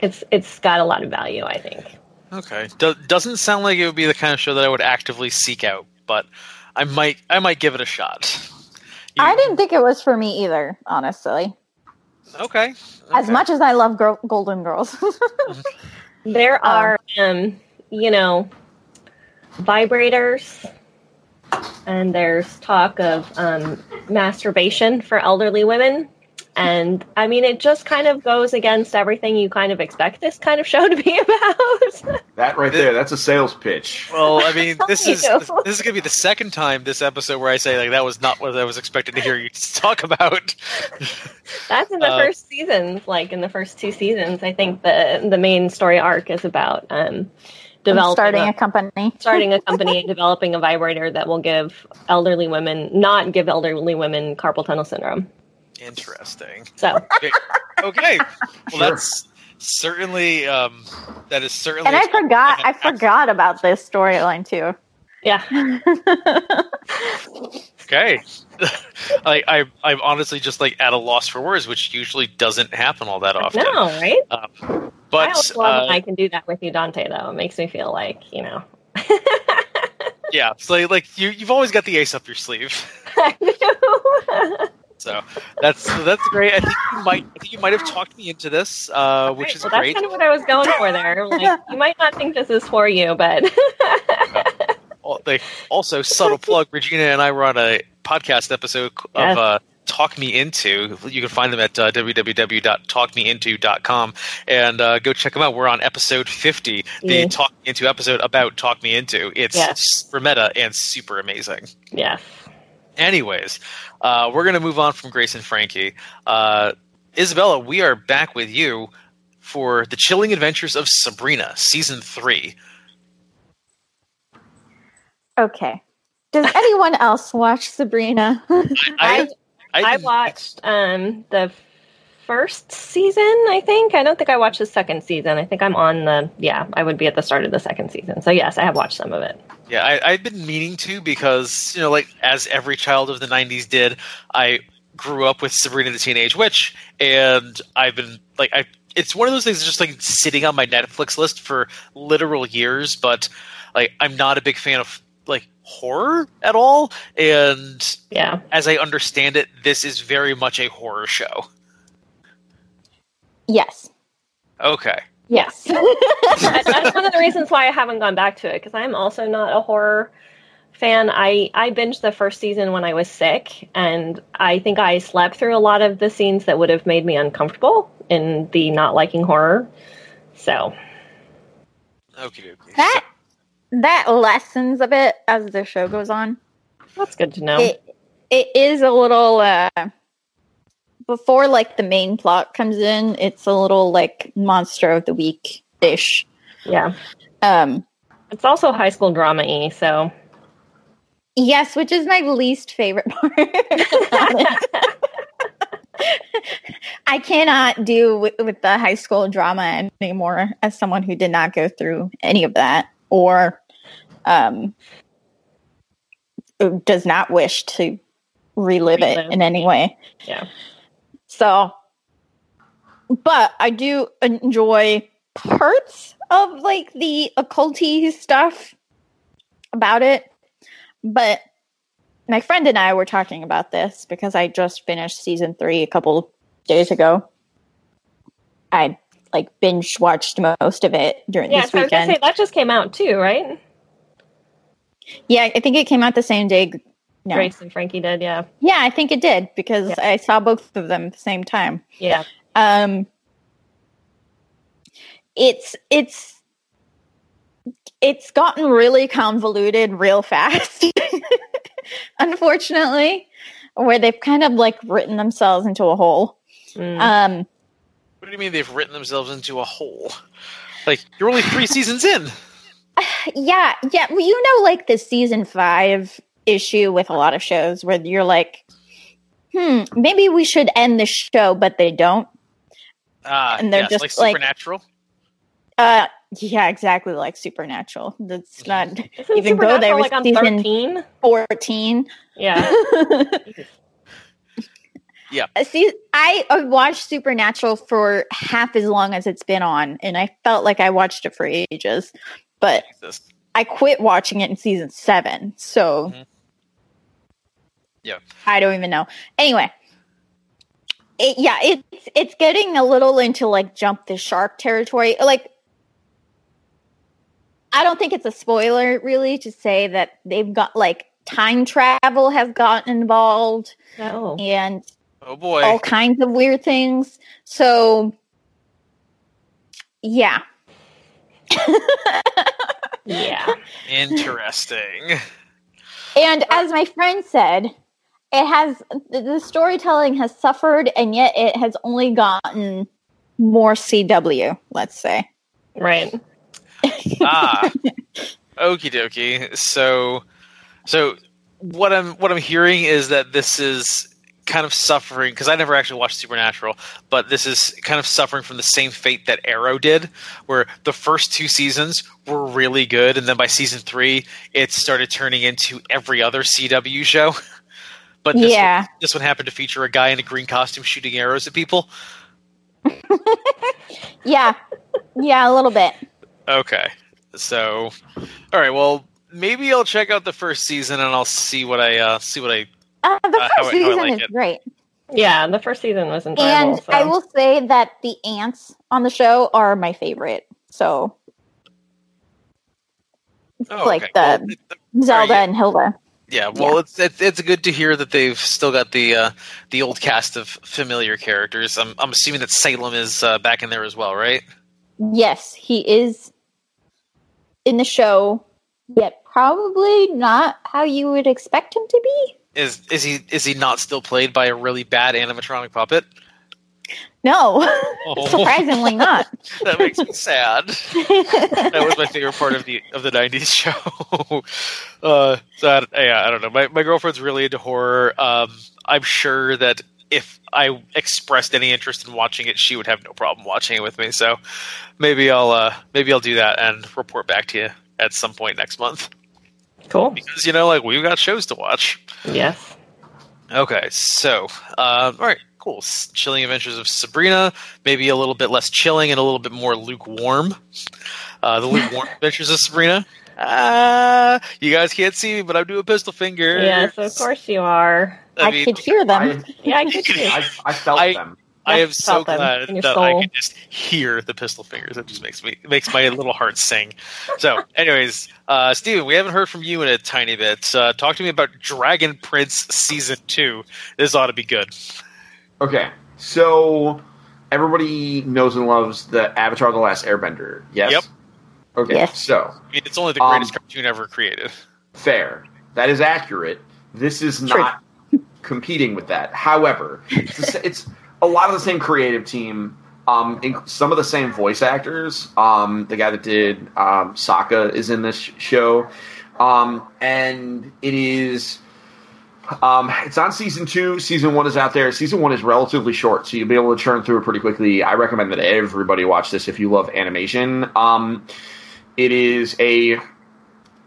it's it's got a lot of value i think Okay. Do- doesn't sound like it would be the kind of show that I would actively seek out, but I might I might give it a shot. You- I didn't think it was for me either, honestly. Okay. As much as I love Gro- Golden Girls, there Um, are um, you know vibrators and there's talk of um, masturbation for elderly women and i mean it just kind of goes against everything you kind of expect this kind of show to be about That right there, that's a sales pitch. Well, I mean, this is this is gonna be the second time this episode where I say like that was not what I was expecting to hear you talk about. that's in the Uh, first seasons like in the first two seasons i think the the main story arc is about um developing starting a- a company. starting a company and developing a vibrator that will give elderly women not give elderly women carpal tunnel syndrome Interesting. So Okay. Well, Sure. that's certainly um, that is certainly. And I forgot I forgot about this storyline too. yeah, Okay. I, I I'm honestly just like at a loss for words, which usually doesn't happen all that often. no, right? Um, but also love uh, when I can do that with you, Dante. Though it makes me feel like you know. yeah, so like you you've always got the ace up your sleeve. I do. So that's that's great. I think you might I think you might have talked me into this, uh, which is well, great. That's kind of what I was going for there. Like, you might not think this is for you, but Al- they- Also, subtle plug: Regina and I were on a podcast episode of Yes. uh, Talk Me Into. You can find them at uh, www.talkmeinto.com and uh, go check them out. We're on episode 50, the Yeah. Talk Me Into episode about Talk Me Into. It's Yes. super meta and super amazing. yeah. Anyways, uh, we're going to move on from Grace and Frankie. Uh, Isabela, we are back with you for The Chilling Adventures of Sabrina, Season 3. Okay. Does anyone else watch Sabrina? I, I watched um, the first season. I think. I don't think I watched the second season. I think I'm on the. Yeah, I would be at the start of the second season. So yes, I have watched some of it. Yeah, I, I've been meaning to because, you know, like as every child of the 90s did, I grew up with Sabrina the Teenage Witch, and I've been, like, I. It's one of those things that's just like sitting on my Netflix list for literal years, but like I'm not a big fan of like horror at all. And Yeah. as I understand it, this is very much a horror show. Yes. Okay. Yes. That's one of the reasons why I haven't gone back to it because I'm also not a horror fan. I I binged the first season when I was sick, and I think I slept through a lot of the scenes that would have made me uncomfortable in the not liking horror. So Okay. that that lessens a bit as the show goes on. that's good to know. It it is a little uh before like the main plot comes in, it's a little like monster of the week ish. yeah, Um it's also high school drama y. So yes, which is my least favorite part. I cannot do with, with the high school drama anymore as someone who did not go through any of that or um does not wish to relive, Relive. it in any way. yeah, So, but I do enjoy parts of like the occulty stuff about it. But my friend and I were talking about this because I just finished season three a couple days ago. I like binge watched most of it during yeah. this So I was weekend. say that just came out too, right? yeah, I think it came out the same day. No. Grace and Frankie did. Yeah, Yeah, I think it did because Yeah. I saw both of them at the same time. yeah. um it's it's it's gotten really convoluted real fast unfortunately where they've kind of like written themselves into a hole Mm. um What do you mean they've written themselves into a hole? Like, you're only three seasons in. yeah yeah well you know like the season five issue with a lot of shows where you're like hmm maybe we should end the show but they don't Ah, And they're yes, just like like- Supernatural. uh yeah exactly like supernatural that's not Isn't even go there Supernatural, with like on season- thirteen. 14 Yeah. Yeah. Uh, See, I uh, watched Supernatural for half as long as it's been on, and I felt like I watched it for ages. But Jesus. I quit watching it in season seven, so Mhm. Yeah. I don't even know. Anyway, it, yeah, it's it's getting a little into like jump the shark territory. Like, I don't think it's a spoiler really to say that they've got like time travel has gotten involved Oh. and Oh boy. all kinds of weird things. So, yeah. Yeah. Interesting. And as my friend said, it has the the storytelling has suffered, and yet it has only gotten more CW. Let's say. Right. ah. Okie dokie. So, so what I'm what I'm hearing is that this is kind of suffering because I never actually watched Supernatural, but this is kind of suffering from the same fate that Arrow did, where the first two seasons were really good, and then by season three, it started turning into every other CW show. But this, Yeah. one, this one happened to feature a guy in a green costume shooting arrows at people. Yeah. Yeah, a little bit. Okay, so all right, well maybe I'll check out the first season and I'll see what I uh, see what I Uh, the Uh, first how I- how I season like is it. great. Yeah, the first season was enjoyable. And so. I will say that the aunts on the show are my favorite. So it's oh, like okay. the Well, Zelda yeah. and Hilda. Yeah, well, it's, it's it's good to hear that they've still got the uh, the old cast of familiar characters. I'm I'm assuming that Salem is uh, back in there as well, right? Yes, he is in the show, yet probably not how you would expect him to be. Is is he is he not still played by a really bad animatronic puppet? No, Oh. surprisingly not. that makes me sad. That was my favorite part of the of the '90s show. uh, so I, yeah, I don't know. My my girlfriend's really into horror. Um, I'm sure that if I expressed any interest in watching it, she would have no problem watching it with me. So maybe I'll uh, maybe I'll do that and report back to you at some point next month cool. because you know, like we've got shows to watch. Yes. Okay, so uh, all right, cool. S- Chilling Adventures of Sabrina, maybe a little bit less chilling and a little bit more lukewarm. Uh, the lukewarm Adventures of Sabrina. Ah, you guys can't see me, but I'm doing pistol finger. Yes, of course you are. I, mean, could hear them. I, Yeah, I could too. I, I felt I- them. I am so glad in your that I can just hear the pistol fingers. It just makes me makes my little heart sing. So, anyways, uh, Stephen, we haven't heard from you in a tiny bit. Uh, talk to me about Dragon Prince season two. This ought to be good. Okay, so everybody knows and loves the Avatar: The Last Airbender. Yes. Yep. Okay. Yes. So I mean, it's only the Um, greatest cartoon ever created. fair. That is accurate. This is True. not competing with that. However, it's, the it's a lot of the same creative team. Um, in, some of the same voice actors. Um, the guy that did um, Sokka is in this sh- show, um, and it is. Um, it's on season two. Season one is out there. Season one is relatively short, so you'll be able to churn through it pretty quickly. I recommend that everybody watch this if you love animation. Um, it is a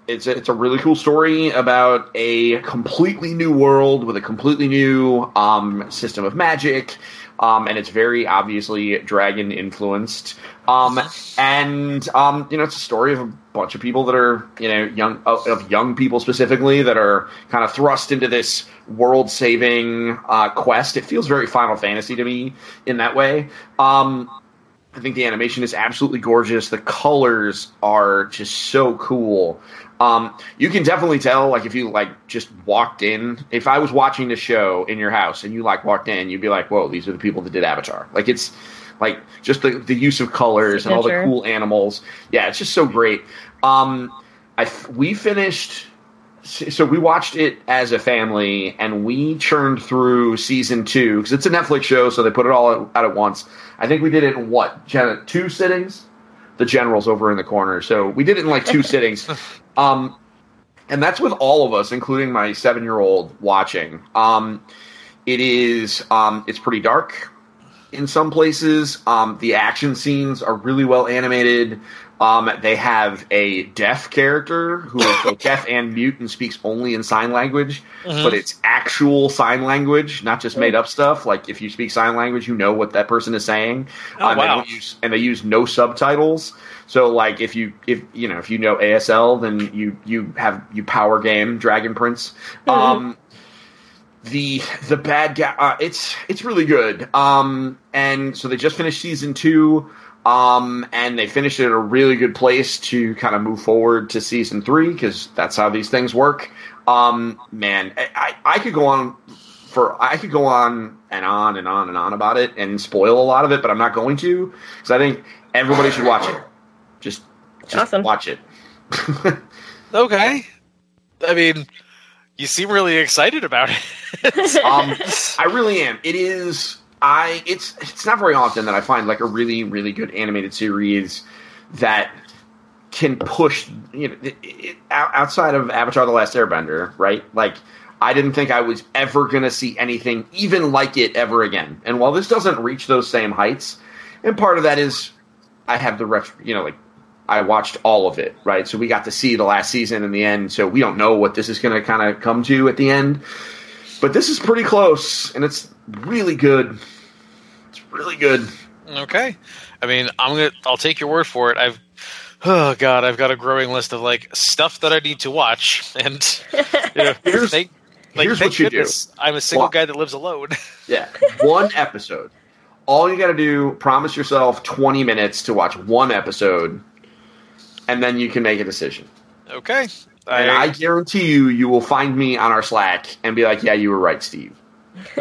it's a, it's a really cool story about a completely new world with a completely new um, system of magic, um, and it's very obviously dragon influenced. Um, and um, you know, it's a story of a bunch of people that are you know young of, young people specifically that are kind of thrust into this world saving uh, quest. It feels very Final Fantasy to me in that way. Um, I think the animation is absolutely gorgeous. The colors are just so cool. Um, you can definitely tell, like, if you like just walked in. If I was watching the show in your house and you like walked in, you'd be like, "Whoa, these are the people that did Avatar." Like, it's like just the the use of colors and all the cool animals. Yeah, it's just so great. Um, I we finished. So we watched it as a family, and we churned through season two because it's a Netflix show, so they put it all out, out at once. I think we did it in what Jenna, two sittings. The general's over in the corner, so we did it in like two sittings. Um, and that's with all of us, including my seven-year-old watching. Um, it is um, it's pretty dark in some places. Um, the action scenes are really well animated. Um, they have a deaf character who is both deaf and mute and speaks only in sign language, Mhm. but it's actual sign language, not just made up stuff. Like if you speak sign language, you know what that person is saying. Oh, Um, wow. don't use, and they use no subtitles. So like if you if you know if you know ASL, then you you have you power game Dragon Prince. Um, the the bad guy uh, it's it's really good um and so they just finished season two um and they finished it at a really good place to kind of move forward to season three because that's how these things work um man I, I i could go on for i could go on and on and on and on about it and spoil a lot of it but i'm not going to because i think everybody should watch it just just Awesome. watch it Okay. I mean, you seem really excited about it. um, I really am. It is. I. It's. It's not very often that I find like a really, really good animated series that can push. You know, it, it, outside of Avatar: The Last Airbender, right? Like, I didn't think I was ever going to see anything even like it ever again. And while this doesn't reach those same heights, and part of that is I have the ref, you know, like I watched all of it, right? So we got to see the last season in the end. So we don't know what this is going to kind of come to at the end. But this is pretty close, and it's really good. It's really good. Okay. I mean, I'm gonna. I'll take your word for it. I've. Oh God, I've got a growing list of like stuff that I need to watch, and you know, Here's- thank, like, here's thank what you do. I'm a single Well- guy that lives alone. Yeah, one episode. All you got to do, promise yourself 20 minutes to watch one episode, and then you can make a decision. okay. And I guarantee you, you will find me on our Slack and be like, "Yeah, you were right, Steve."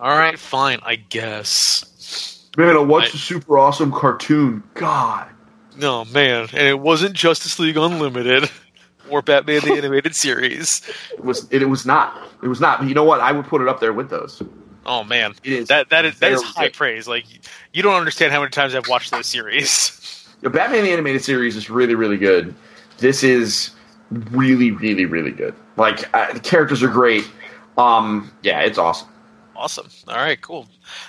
all right, fine. I guess. Man, I watched I- a super awesome cartoon. God, No man, and it wasn't Justice League Unlimited or Batman the Animated Series. it was it, was not. It was not. But you know what? I would put it up there with those. Oh man, It is that that is that is high good. praise. Like you don't understand how many times I've watched those series. The Batman the Animated Series is really, really good. This is really, really, really good. Like uh, the characters are great. Um, yeah, it's awesome. Awesome. All right, cool.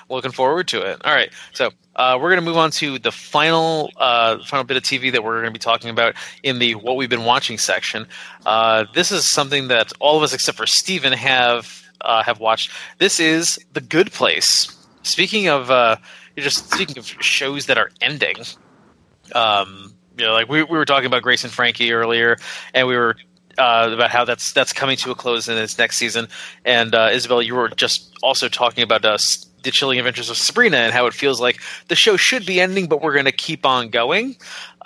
Looking forward to it. All right, so uh, we're going to move on to the final uh, final bit of TV that we're going to be talking about in the what we've been watching section. Uh, this is something that all of us except for Stephen have uh, have watched. This is The Good Place. Speaking of uh, you're just speaking of shows that are ending. Um, you know, like we, we were talking about Grace and Frankie earlier, and we were uh, about how that's that's coming to a close in its next season. And uh, Isabel, you were just also talking about uh, the chilling adventures of Sabrina and how it feels like the show should be ending, but we're going to keep on going.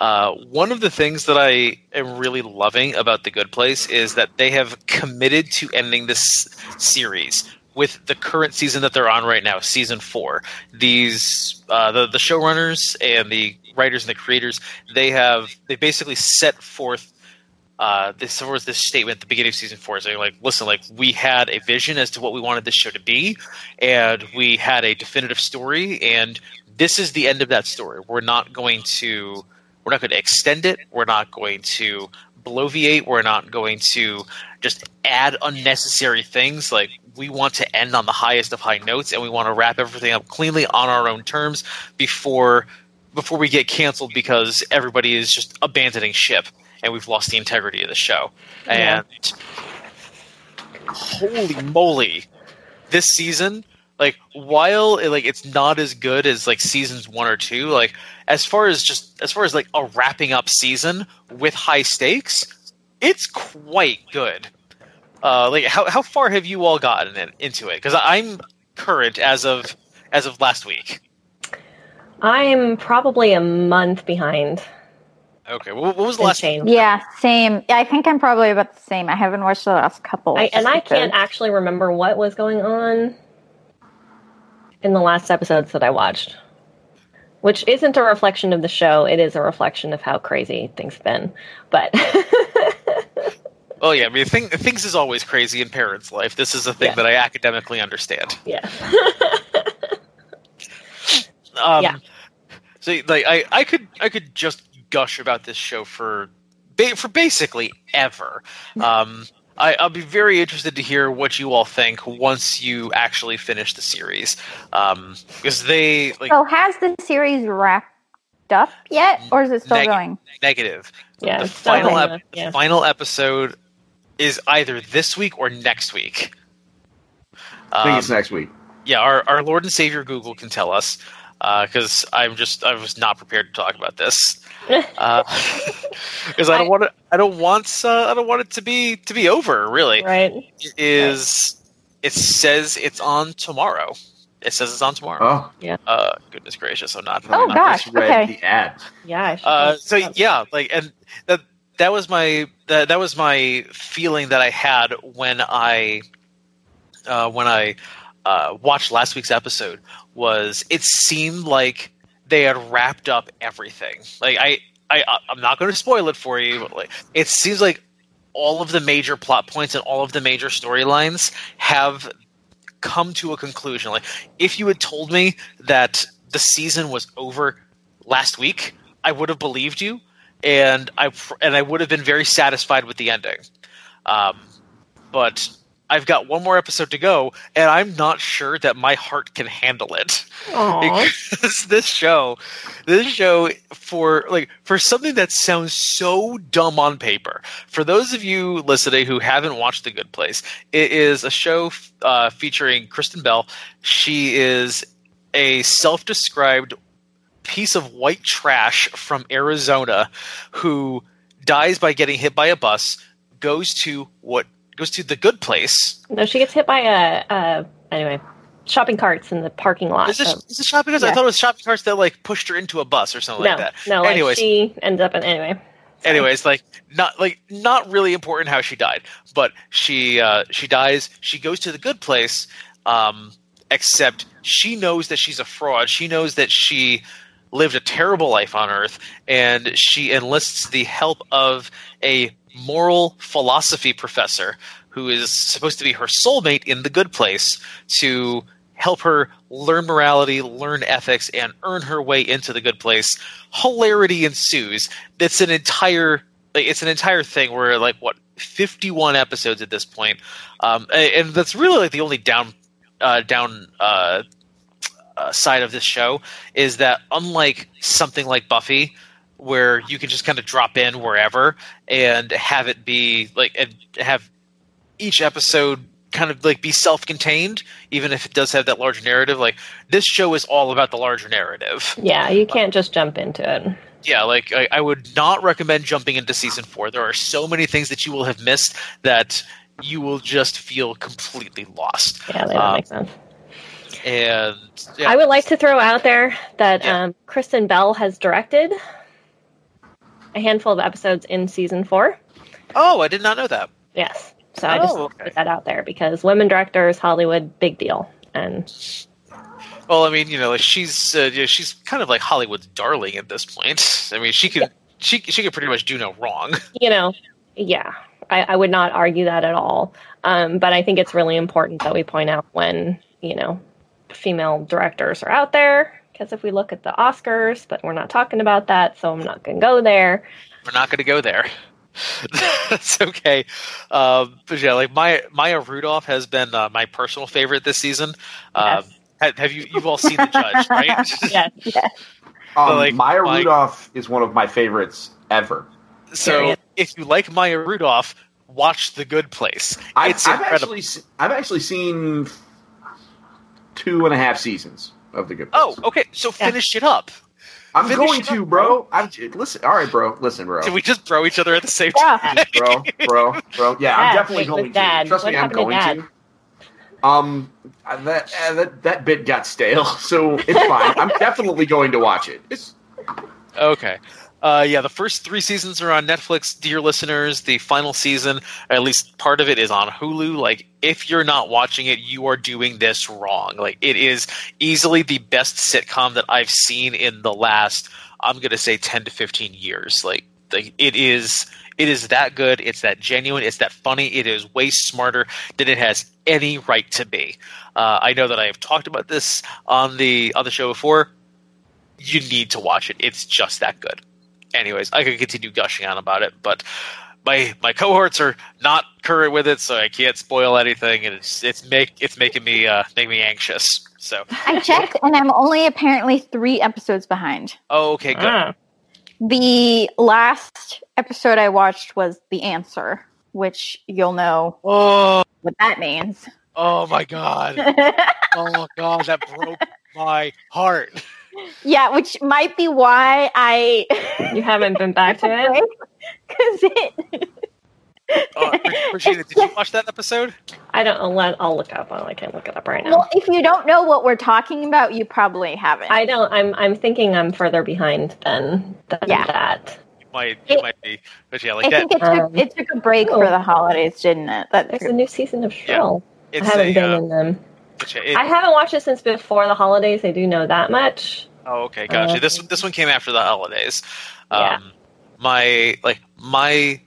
Uh, one of the things that I am really loving about The Good Place is that they have committed to ending this series with the current season that they're on right now, season four. These uh, the the showrunners and the writers and the creators they have they basically set forth uh, this was this statement at the beginning of season four saying like listen like we had a vision as to what we wanted this show to be and we had a definitive story and this is the end of that story. We're not going to we're not going to extend it. We're not going to bloviate. We're not going to just add unnecessary things. Like we want to end on the highest of high notes and we want to wrap everything up cleanly on our own terms before before we get canceled because everybody is just abandoning ship and we've lost the integrity of the show. Yeah. And holy moly, this season, like while it, like it's not as good as like seasons one or two, like as far as just as far as like a wrapping up season with high stakes, it's quite good. Uh, like how how far have you all gotten in, into it? Because I'm current as of as of last week. I'm probably a month behind. Okay, what, what was the and last? change. Yeah, same. I think I'm probably about the same. I haven't watched the last couple. I, and I because- can't actually remember what was going on in the last episodes that I watched, which isn't a reflection of the show. It is a reflection of how crazy things have been. But Oh yeah, I mean, thing, things is always crazy in parents' life. This is a thing Yeah. that I academically understand. yeah, Um, Yeah. So like, I, I could I could just gush about this show for ba- for basically ever. Um, I, I'll be very interested to hear what you all think once you actually finish the series, um, because they like So has the series wrapped up yet, or is it still Neg- going? negative. yeah. the final ep- on, yeah. final episode is either this week or next week. I think Um, it's next week. yeah, our, our Lord and Savior Google can tell us because I'm just I was not prepared to talk about this because I don't want it. I don't want uh, I don't want it to be to be over. Really, right. it is it says it's on tomorrow. It says it's on tomorrow. Oh, Uh, goodness gracious, I'm not. Oh, I'm gosh, I just read okay. the ad. Yeah. I uh, so it yeah, like and that that was my that that was my feeling that I had when I uh, when I uh, watched last week's episode was it seemed like they had wrapped up everything. Like I I I'm not going to spoil it for you, but like it seems like all of the major plot points and all of the major storylines have come to a conclusion. Like if you had told me that the season was over last week, I would have believed you, and I and I would have been very satisfied with the ending. Um, but I've got one more episode to go, and I'm not sure that my heart can handle it. Aw. Because this show, this show for like for something that sounds so dumb on paper. For those of you listening who haven't watched The Good Place, it is a show uh, featuring Kristen Bell. She is a self-described piece of white trash from Arizona who dies by getting hit by a bus. Goes to what goes to the good place. No, she gets hit by a, a anyway shopping carts in the parking lot. Is this, so- is it shopping carts? I thought it was shopping carts that like pushed her into a bus or something no, like that. no. Like Anyways, she ends up in anyway. anyways like not like not really important how she died but she uh she dies she goes to the good place um except she knows that she's a fraud she knows that she lived a terrible life on earth and she enlists the help of a moral philosophy professor who is supposed to be her soulmate in the good place to help her learn morality, learn ethics, and earn her way into the good place. Hilarity ensues. It's an entire like, it's an entire thing where like what 51 episodes at this point. Um, and that's really like the only down uh, down uh, uh, side of this show is that unlike something like Buffy, where you can just kind of drop in wherever and have it be like and have each episode kind of like be self-contained even if it does have that larger narrative like this show is all about the larger narrative Yeah, you can't just jump into it. yeah like I, I would not recommend jumping into season four there are so many things that you will have missed that you will just feel completely lost Yeah, that Um, makes sense. and yeah, I would like to throw out there that Yeah. um, Kristen Bell has directed a handful of episodes in season four. oh i did not know that Yes. So I just Oh, okay. put that out there because women directors, Hollywood, big deal. And well i mean you know like she's uh, you know, she's kind of like hollywood's darling at this point i mean she could she, she could pretty much do no wrong you know, yeah, I, I would not argue that at all. Um, but I think it's really important that we point out when, you know, female directors are out there. Because if we look at the Oscars, but we're not talking about that, so I'm not going to go there. we're not going to go there. That's okay. Um, but yeah, like Maya, Maya Rudolph has been uh, my personal favorite this season. Um, Yes. have, have you? You've all seen the judge, right? Yes. Yes. Um, like, Maya like- Rudolph is one of my favorites ever. so Period. if you like Maya Rudolph, watch The Good Place. It's I've incredible. actually I've actually seen two and a half seasons of the Good Place. oh, okay. So finish it up. I'm finish going to, up, bro. I'm listen. All right, bro. Listen, bro. Did we just throw each other at the same Yeah. time? bro, bro, bro. Yeah, I'm definitely going to. Dad. Trust What me, I'm going to. Um, uh, that, uh, that that bit got stale, so it's fine. I'm definitely going to watch it. It's Okay. Uh, yeah, the first three seasons are on Netflix, dear listeners. The final season, at least part of it, is on Hulu. Like, if you're not watching it, you are doing this wrong. Like, it is easily the best sitcom that I've seen in the last, I'm going to say, 10 to 15 years. Like, it is. It is that good. It's that genuine. It's that funny. It is way smarter than it has any right to be. Uh, I know that I have talked about this on the on the show before you need to watch it. It's just that good. Anyways, I could continue gushing on about it, but my my cohorts are not current with it, so I can't spoil anything, and it's it's make it's making me uh making me anxious. So, I checked, and I'm only apparently three episodes behind. oh, okay, good. Ah, The last episode I watched was The Answer, which you'll know Oh, what that means. oh my god, oh god, that broke my heart. Yeah, which might be why I you haven't been back to it? because it. Uh, Regina, did you watch that episode? I don't. I'll, let, I'll look up. I can't look it up right now. Well, if you don't know what we're talking about, you probably haven't. I don't. I'm. I'm thinking I'm further behind than than Yeah. that. You might you It- might be, but yeah, like I that. think it took Um, it took a break oh. for the holidays, didn't it? That There's a new season of Shrill. I haven't a, been uh, in them. It- I haven't watched it since before the holidays. I do know that much. Oh, okay, gotcha. Uh, this this one came after the holidays. Yeah. Um, my like my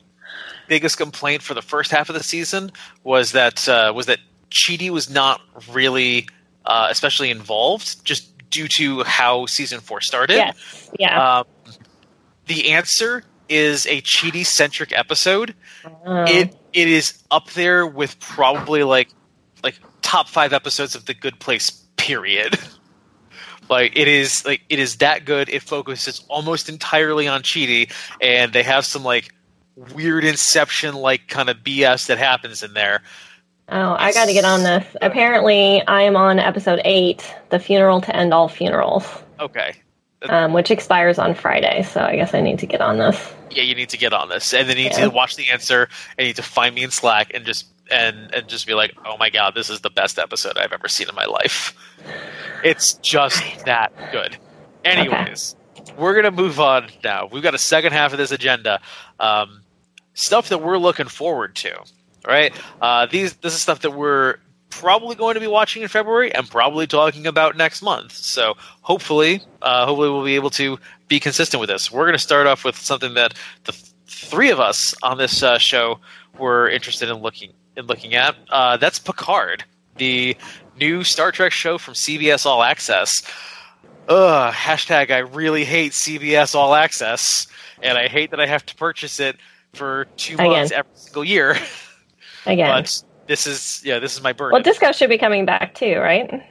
biggest complaint for the first half of the season was that uh, was that Chidi was not really uh, especially involved, just due to how season four started. Yes. Yeah. Um, the answer is a Chidi centric episode, Oh. it it is up there with probably like like top five episodes of The Good Place. Period. Like it is like it is that good. It focuses almost entirely on Chidi, and they have some like weird Inception like kind of BS that happens in there. Oh, I got to get on this. Apparently, I am on episode eight, the funeral to end all funerals, Okay, um, which expires on Friday. So I guess I need to get on this. yeah, you need to get on this, and then you need Yeah. to watch the answer, and you need to find me in Slack, and just and and just be like, oh my god, this is the best episode I've ever seen in my life. It's just that good. Anyways, we're gonna move on now. We've got a second half of this agenda, um, stuff that we're looking forward to. Right? Uh, these this is stuff that we're probably going to be watching in February and probably talking about next month. So hopefully, uh, hopefully we'll be able to be consistent with this. We're going to start off with something that the th- three of us on this uh, show were interested in looking in looking at. Uh, that's Picard, the new Star Trek show from CBS All Access. Ugh, hashtag I really hate CBS All Access, and I hate that I have to purchase it for two Again. months every single year. Again. but this is yeah, this is my burden. Well, Disco should be coming back too, right?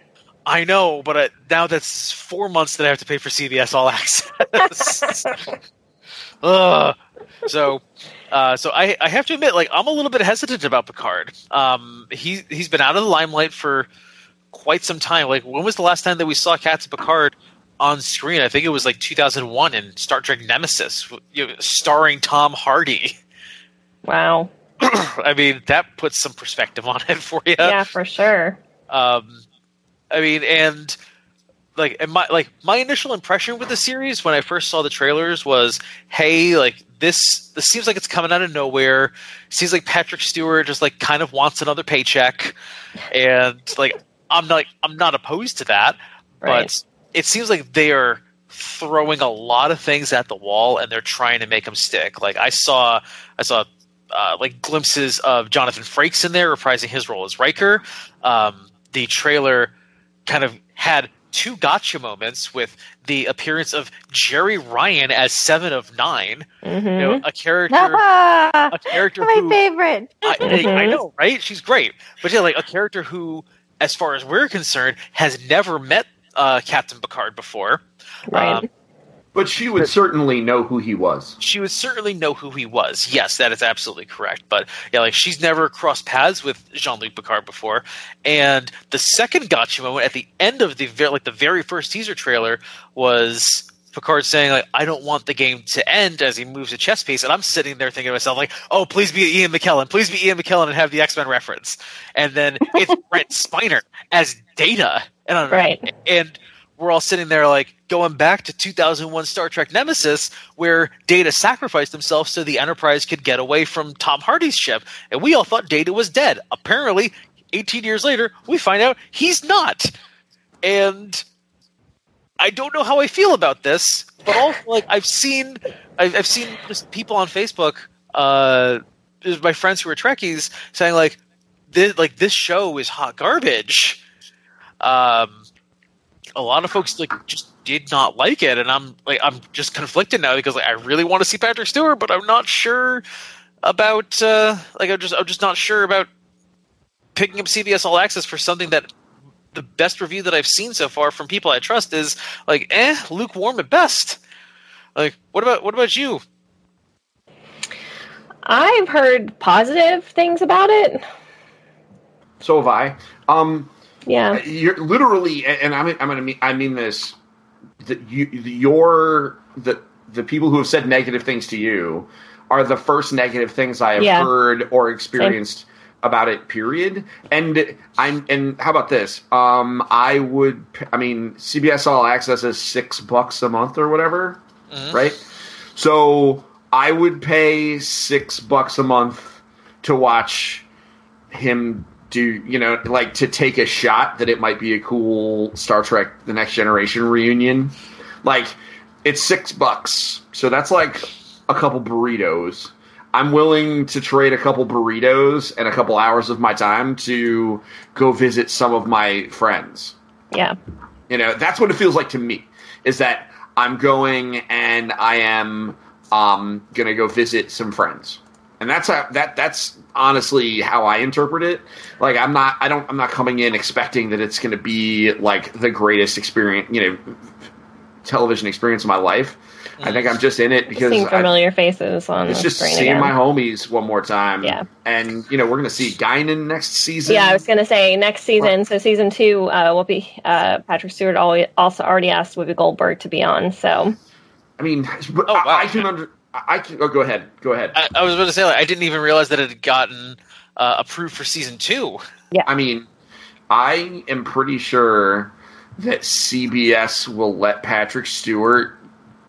I know, but uh, now that's four months that I have to pay for CBS All Access. Ugh. So, uh, so I, I have to admit, like, I'm a little bit hesitant about Picard. Um, he he's been out of the limelight for quite some time. Like, when was the last time that we saw Captain Picard on screen? I think it was like 2001 in Star Trek Nemesis, you know, starring Tom Hardy. Wow. I mean, that puts some perspective on it for you. Yeah, for sure. Um, I mean, and like, and my like my initial impression with the series when I first saw the trailers was, hey, like this this seems like it's coming out of nowhere. Seems like Patrick Stewart just like kind of wants another paycheck, and like I'm not like, I'm not opposed to that, Right. but it seems like they are throwing a lot of things at the wall and they're trying to make them stick. Like I saw I saw uh, like glimpses of Jonathan Frakes in there reprising his role as Riker. Um, the trailer kind of had two gotcha moments with the appearance of Jeri Ryan as Seven of 9 hmm You know, a character, a character who favorite. I, I Mhm. know, right? She's great, but yeah, like a character who, as far as we're concerned, has never met uh, Captain Picard before. Right. Um, But she would certainly know who he was. she would certainly know who he was. Yes, that is absolutely correct. But yeah, like she's never crossed paths with Jean Luc Picard before. And the second gotcha moment at the end of the ver- like the very first teaser trailer was Picard saying like, "I don't want the game to end" as he moves a chess piece, and I'm sitting there thinking to myself like, "Oh, please be Ian McKellen, please be Ian McKellen and have the X Men reference." And then it's Brent Spiner as Data, and I'm, Right. and we're all sitting there like going back to 2001 Star Trek Nemesis, where Data sacrificed himself so the Enterprise could get away from Tom Hardy's ship, and we all thought Data was dead. Apparently, 18 years later, we find out he's not, and I don't know how I feel about this, but also like I've seen, I've, I've seen just people on Facebook, uh, my friends who are Trekkies saying like, this, like this show is hot garbage. Um, a lot of folks like just did not like it, and I'm like I'm just conflicted now because like I really want to see Patrick Stewart, but I'm not sure about uh, like I'm just I'm just not sure about picking up CBS All Access for something that the best review that I've seen so far from people I trust is like eh lukewarm at best. Like what about what about you? I've heard positive things about it. So have I. Um, Yeah. you're literally, and I'm, I'm gonna mean, I mean this. That you, your the the people who have said negative things to you are the first negative things I have Yeah. heard or experienced about it. Period. And I'm and how about this? Um, I would. I mean, CBS All Access is six bucks a month or whatever, Mhm. right? So I would pay six bucks a month to watch him do you know like to take a shot that it might be a cool Star Trek the Next Generation reunion like it's 6 bucks so that's like a couple burritos I'm willing to trade a couple burritos and a couple hours of my time to go visit some of my friends Yeah. you know, that's what it feels like to me. Is that I'm going and I am um, gonna go visit some friends, and that's how, that that's honestly how I interpret it. Like I'm not I don't I'm not coming in expecting that it's gonna be like the greatest experience, you know, television experience of my life. I think I'm just in it because Seeing I- familiar faces on it's the just seeing again. my homies one more time. Yeah. and you know we're gonna see Guinan next season. Yeah, I was going to say next season. So season two, uh, Whoopi, uh, Patrick Stewart also already asked Whoopi Goldberg to be on. So I mean, but Oh, I, wow. I can under. I I can. Oh, go ahead. Go ahead. I, I was about to say, like, I didn't even realize that it had gotten uh, approved for season two. Yeah. I mean, I am pretty sure that CBS will let Patrick Stewart,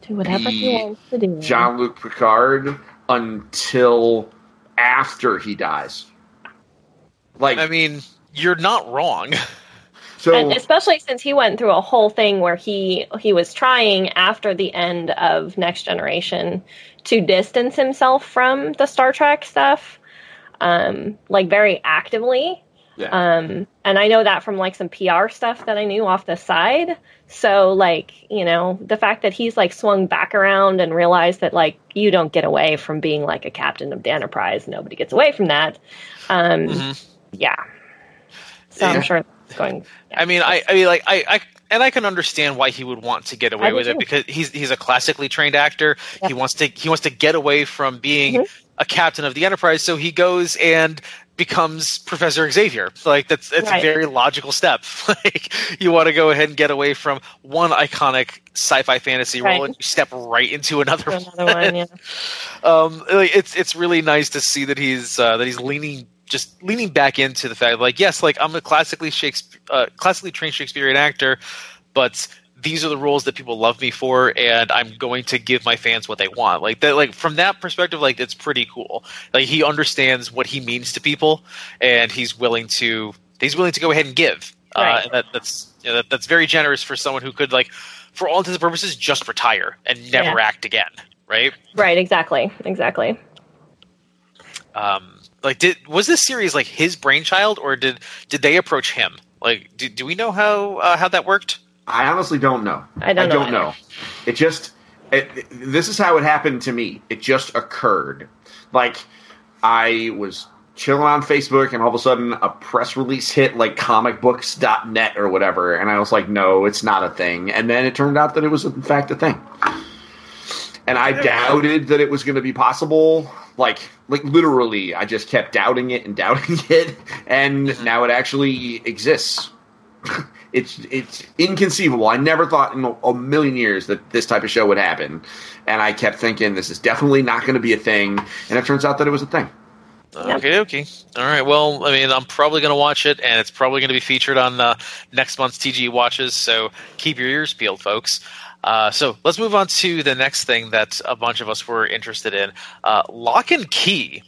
do whatever he wants to do. Jean Luc Picard, until after he dies. Like, I mean, you're not wrong. so and especially since he went through a whole thing where he he was trying after the end of Next Generation to distance himself from the Star Trek stuff, um, like very actively. yeah. Um, and I know that from like some PR stuff that I knew off the side. So like, you know, the fact that he's like swung back around and realized that like you don't get away from being like a captain of the Enterprise. Nobody gets away from that. Um, Mhm. yeah. So Yeah. I'm sure going. yeah. I mean, I, I mean, like, I, I, and I can understand why he would want to get I away do with it because he's he's a classically trained actor. Yeah. He wants to he wants to get away from being Mhm. a captain of the Enterprise, so he goes and becomes Professor Xavier. Like that's that's Right. a very logical step. like you want to go ahead and get away from one iconic sci-fi fantasy Right. role and you step right into another, Another one, yeah. um, like, it's it's really nice to see that he's uh, that he's leaning just leaning back into the fact like yes like I'm a classically Shakespeare uh, classically trained Shakespearean actor, but these are the roles that people love me for, and I'm going to give my fans what they want. Like that, like from that perspective, like it's pretty cool. Like he understands what he means to people, and he's willing to he's willing to go ahead and give. Uh, and that, that's you know, that, that's very generous for someone who could like, for all intents and purposes, just retire and never Yeah. act again. Right? Right, exactly. Exactly. um like did was this series like his brainchild or did did they approach him like do, do we know how uh, how that worked I honestly don't know. I don't know either. know. It just it, this is how it happened to me. It just occurred. Like I was chilling on Facebook and all of a sudden a press release hit like comicbooks.net or whatever and I was like no, it's not a thing. And then it turned out that it was in fact a thing. And I doubted that it was going to be possible. Like like literally I just kept doubting it and doubting it and now it actually exists it's it's inconceivable. I never thought in a, a million years that this type of show would happen, and I kept thinking this is definitely not going to be a thing. And it turns out that it was a thing. Okay okay all right well i mean i'm probably going to watch it and it's probably going to be featured on uh, next month's tg watches so keep your ears peeled folks uh, so let's move on to the next thing that a bunch of us were interested in uh, Locke and key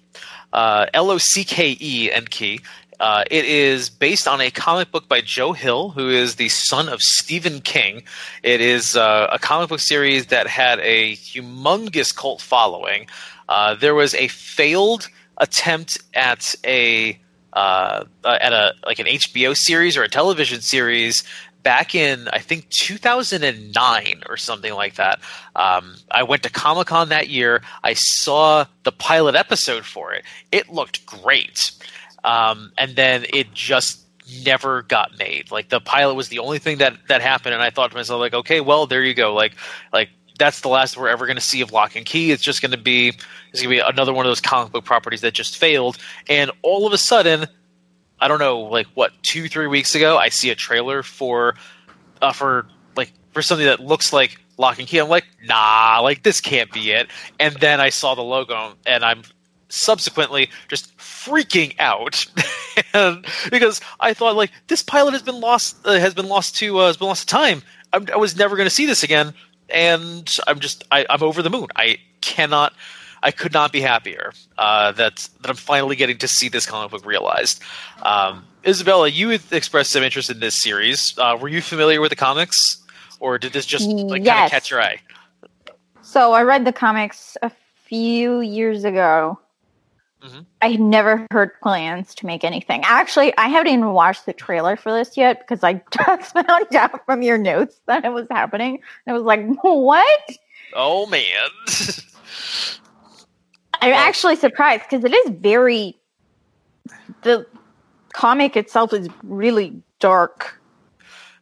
uh, l-o-c-k-e and key uh, it is based on a comic book by Joe Hill, who is the son of Stephen King. It is uh, a comic book series that had a humongous cult following. Uh, there was a failed attempt at a uh, uh, at a like an HBO series or a television series back in I think 2009 or something like that. Um, I went to Comic Con that year. I saw the pilot episode for it. It looked great, um, and then it just never got made. Like the pilot was the only thing that that happened, and I thought to myself like, okay, well there you go. Like like that's the last we're ever going to see of Locke and Key. It's just going to be it's going to be another one of those comic book properties that just failed, and all of a sudden. I don't know, like what two, three weeks ago, I see a trailer for, uh, for like for something that looks like Locke and Key. I'm like, nah, like this can't be it. And then I saw the logo, and I'm subsequently just freaking out because I thought like this pilot has been lost, uh, has been lost to, uh, has been lost to time. I'm, I was never going to see this again, and I'm just, I, I'm over the moon. I cannot. I could not be happier uh, that that I'm finally getting to see this comic book realized. Um, Isabela, you expressed some interest in this series. Uh, were you familiar with the comics, or did this just like kind of catch your eye? So I read the comics a few years ago. Mhm. I had never heard plans to make anything. Actually, I haven't even watched the trailer for this yet because I just found out from your notes that it was happening. I was like, what? Oh man, I'm actually surprised because it is very. The comic itself is really dark.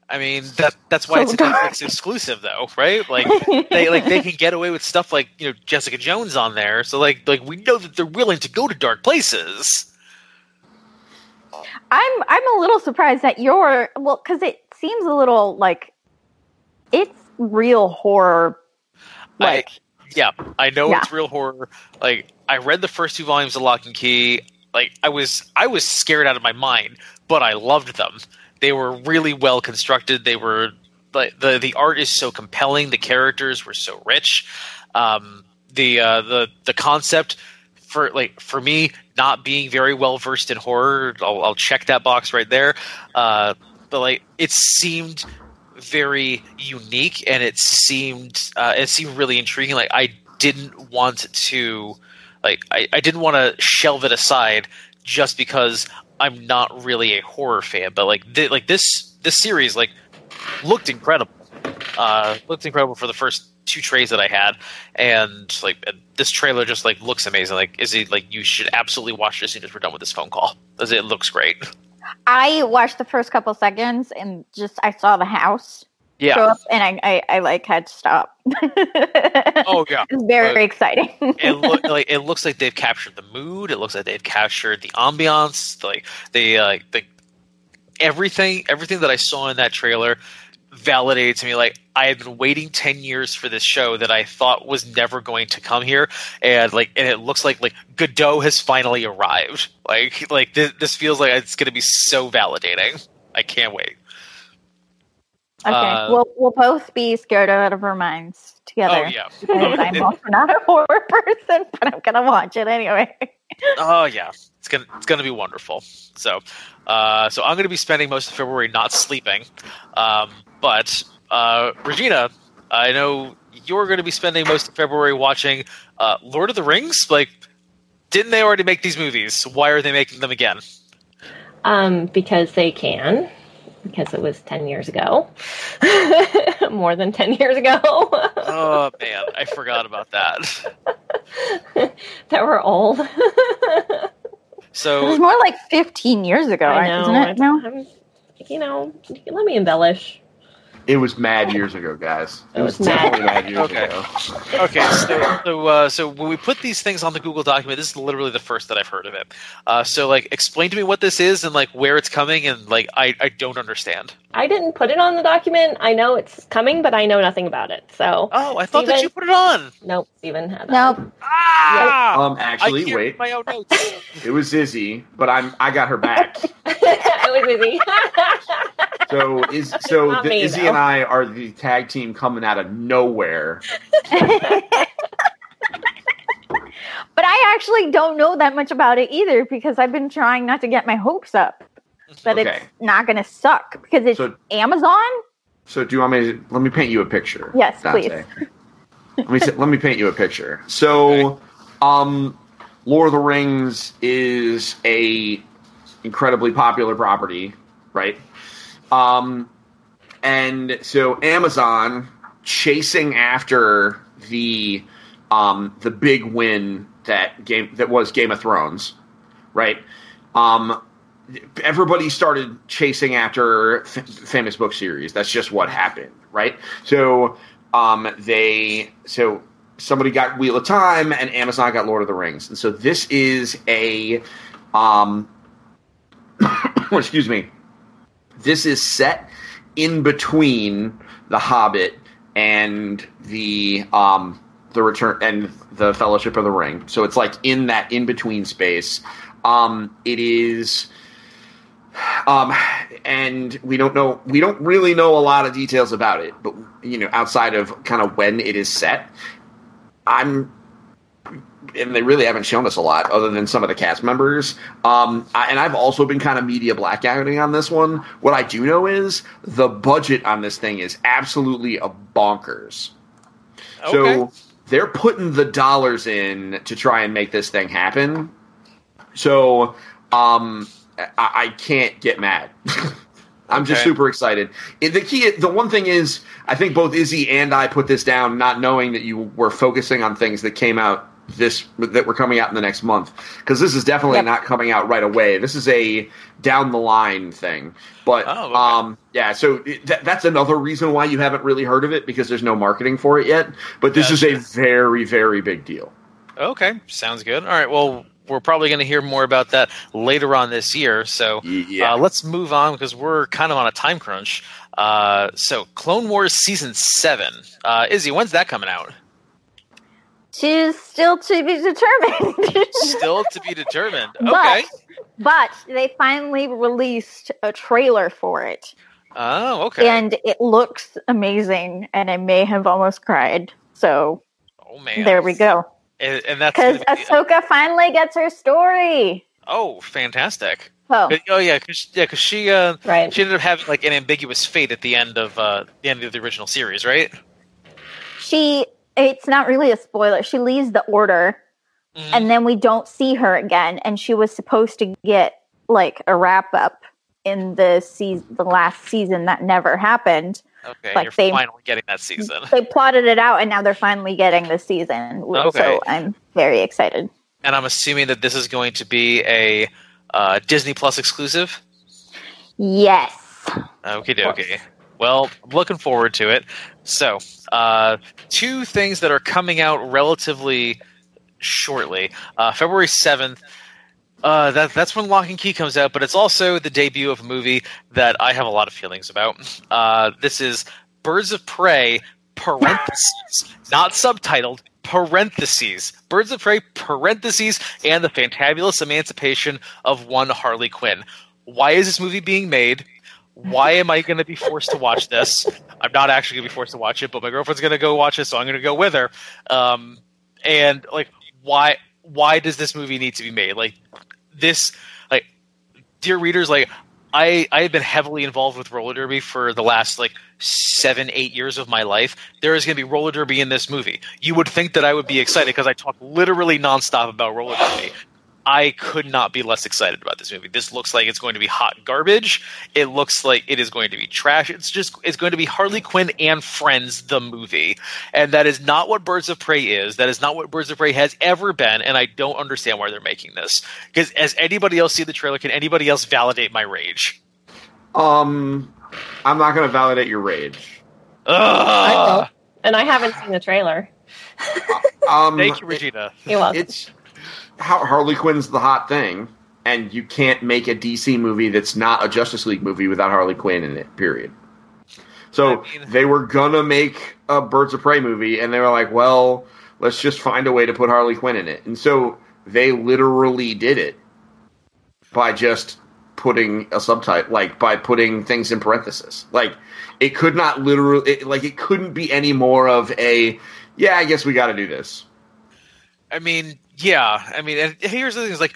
I mean that that's why So it's a. Netflix exclusive though, right? Like they like they can get away with stuff like, you know, Jessica Jones on there. So like like we know that they're willing to go to dark places. I'm I'm a little surprised that you're well because it seems a little like it's real horror. Like Yeah, I know Yeah. it's real horror. Like I read the first two volumes of Locke and Key. Like I was I was scared out of my mind, but I loved them. They were really well constructed. They were like the the art is so compelling. The characters were so rich. Um, the uh, the the concept for like for me not being very well versed in horror, I'll, I'll check that box right there. Uh, but like it seemed very unique and it seemed uh, it seemed really intriguing. Like I didn't want to like I, I didn't want to shelve it aside just because I'm not really a horror fan. But like thi- like this this series like looked incredible. Uh, looked incredible for the first two trays that I had, and like this trailer just like looks amazing. Like is it like you should absolutely watch it as soon as we're done with this phone call because it looks great. I watched the first couple seconds and just I saw the house show Yeah. up and I I, I like had to stop. Oh yeah. it's very Uh, exciting. it look like it looks like they've captured the mood. It looks like they've captured the ambiance. Like they uh, like the everything everything that I saw in that trailer validated to me like I had been waiting 10 years for this show that I thought was never going to come here and like and it looks like like Godot has finally arrived. Like like this, this feels like it's going to be so validating. I can't wait. Okay, Uh, we'll we'll both be scared out of our minds together. oh yeah. Because I'm also not a horror person, but I'm gonna watch it anyway. Oh yeah, it's gonna it's gonna be wonderful. So, uh, so I'm gonna be spending most of February not sleeping. Um, but uh, Regina, I know you're gonna be spending most of February watching uh, Lord of the Rings. Like, didn't they already make these movies? Why are they making them again? Um, because they can, because it was 10 years ago. More than 10 years ago. Oh man, I forgot about that. that we're old. So it was more like 15 years ago, I know. Isn't it? No. I'm, you know, let me embellish. It was mad years ago, guys. It, It was, was definitely mad years Okay. ago. Okay, so so, uh, so when we put these things on the Google document, this is literally the first that I've heard of it. Uh, so like, explain to me what this is and like where it's coming, and like I, I don't understand. I didn't put it on the document. I know it's coming, but I know nothing about it. So, Oh, I thought that you put it on. nope, Stephen had that. Nope. Ah! Um, actually, I wait. my own notes. It was Izzy, but I'm I got her back. it was easy. So is so Not the, me, Izzy though. And I are the tag team coming out of nowhere. But I actually don't know that much about it either because I've been trying not to get my hopes up that Okay. it's not going to suck because it's So- Amazon. So do you want me to let me paint you a picture? Yes, Dante. let me let me paint you a picture. So, um, Lord of the Rings is a incredibly popular property, right? Um, and so Amazon chasing after the um the big win that game that was Game of Thrones, right? Um, everybody started chasing after f- famous book series. That's just what happened, right? So um, they so somebody got Wheel of Time and Amazon got Lord of the Rings, and so this is a um, excuse me, this is set in between the Hobbit and the um the return and the Fellowship of the Ring. So it's like in that in between space. Um, it is um, and we don't know we don't really know a lot of details about it, but you know, outside of kind of when it is set, I'm and they really haven't shown us a lot other than some of the cast members. Um, I, and I've also been kind of media blackouting on this one. What I do know is the budget on this thing is absolutely a bonkers. So they're putting the dollars in to try and make this thing happen. So um, I, I can't get mad. I'm just super excited. The key, the one thing is, I think both Izzy and I put this down, not knowing that you were focusing on things that came out this that we're coming out in the next month, because this is definitely Yep. not coming out right away. This is a down the line thing. But Oh, okay. um, yeah, so it- that, that's another reason why you haven't really heard of it because there's no marketing for it yet. But this is a very, very big deal. Okay, sounds good. All right, well, we're probably going to hear more about that later on this year. So Yeah. uh, let's move on because we're kind of on a time crunch. Uh, so, Clone Wars season seven. Uh, Izzy, when's that coming out? She's still to be determined. Still to be determined. But- Okay. but they finally released a trailer for it, Oh, okay. and it looks amazing. And I may have almost cried. So oh man. there we go. And, and that's Because be- Ahsoka finally gets her story. oh, fantastic. Oh, Oh yeah, cause, yeah, because she uh, Right. she ended up having like an ambiguous fate at the end of uh, the end of the original series, right? she. It's not really a spoiler. She leaves the order, Mhm. and then we don't see her again. And she was supposed to get like a wrap up in the season, the last season that never happened. Okay, like you're they- finally getting that season. They plotted it out, and now they're finally getting the season. Okay. So I'm very excited. and I'm assuming that this is going to be a uh, Disney Plus exclusive. Yes. Okay, okay. Well, I'm looking forward to it. So, uh, two things that are coming out relatively shortly. Uh, February seventh. Uh, that that's when Locke and Key comes out, but it's also the debut of a movie that I have a lot of feelings about. Uh, this is Birds of Prey parentheses, not subtitled parentheses. Birds of Prey parentheses and the fantabulous emancipation of one Harley Quinn. Why is this movie being made? Why am I going to be forced to watch this? I'm not actually going to be forced to watch it, but my girlfriend's going to go watch it, so I'm going to go with her. Um, and like, why? Why does this movie need to be made? Like, this, like, dear readers, like, I I have been heavily involved with roller derby for the last like seven eight years of my life. There is going to be roller derby in this movie. You would think that I would be excited because I talk literally nonstop about roller derby. I could not be less excited about this movie. This looks like it's going to be hot garbage. It looks like it is going to be trash. It's just it's going to be Harley Quinn and Friends the movie. And that is not what Birds of Prey is. That is not what Birds of Prey has ever been and I don't understand why they're making this. Cuz as anybody else see the trailer can anybody else validate my rage? Um, I'm not going to validate your rage. I Ugh. will. And I haven't seen the trailer. Um, Thank you Regina. You're welcome. it's how Harley Quinn's the hot thing, and you can't make a DC movie that's not a Justice League movie without Harley Quinn in it. Period. So I mean- they were gonna make a Birds of Prey movie, and they were like, "Well, let's just find a way to put Harley Quinn in it." And so they literally did it by just putting a subtitle, like by putting things in parentheses. Like it could not literally, it, like it couldn't be any more of a, "Yeah, I guess we got to do this." I mean, yeah. I mean, and here's the thing: is like,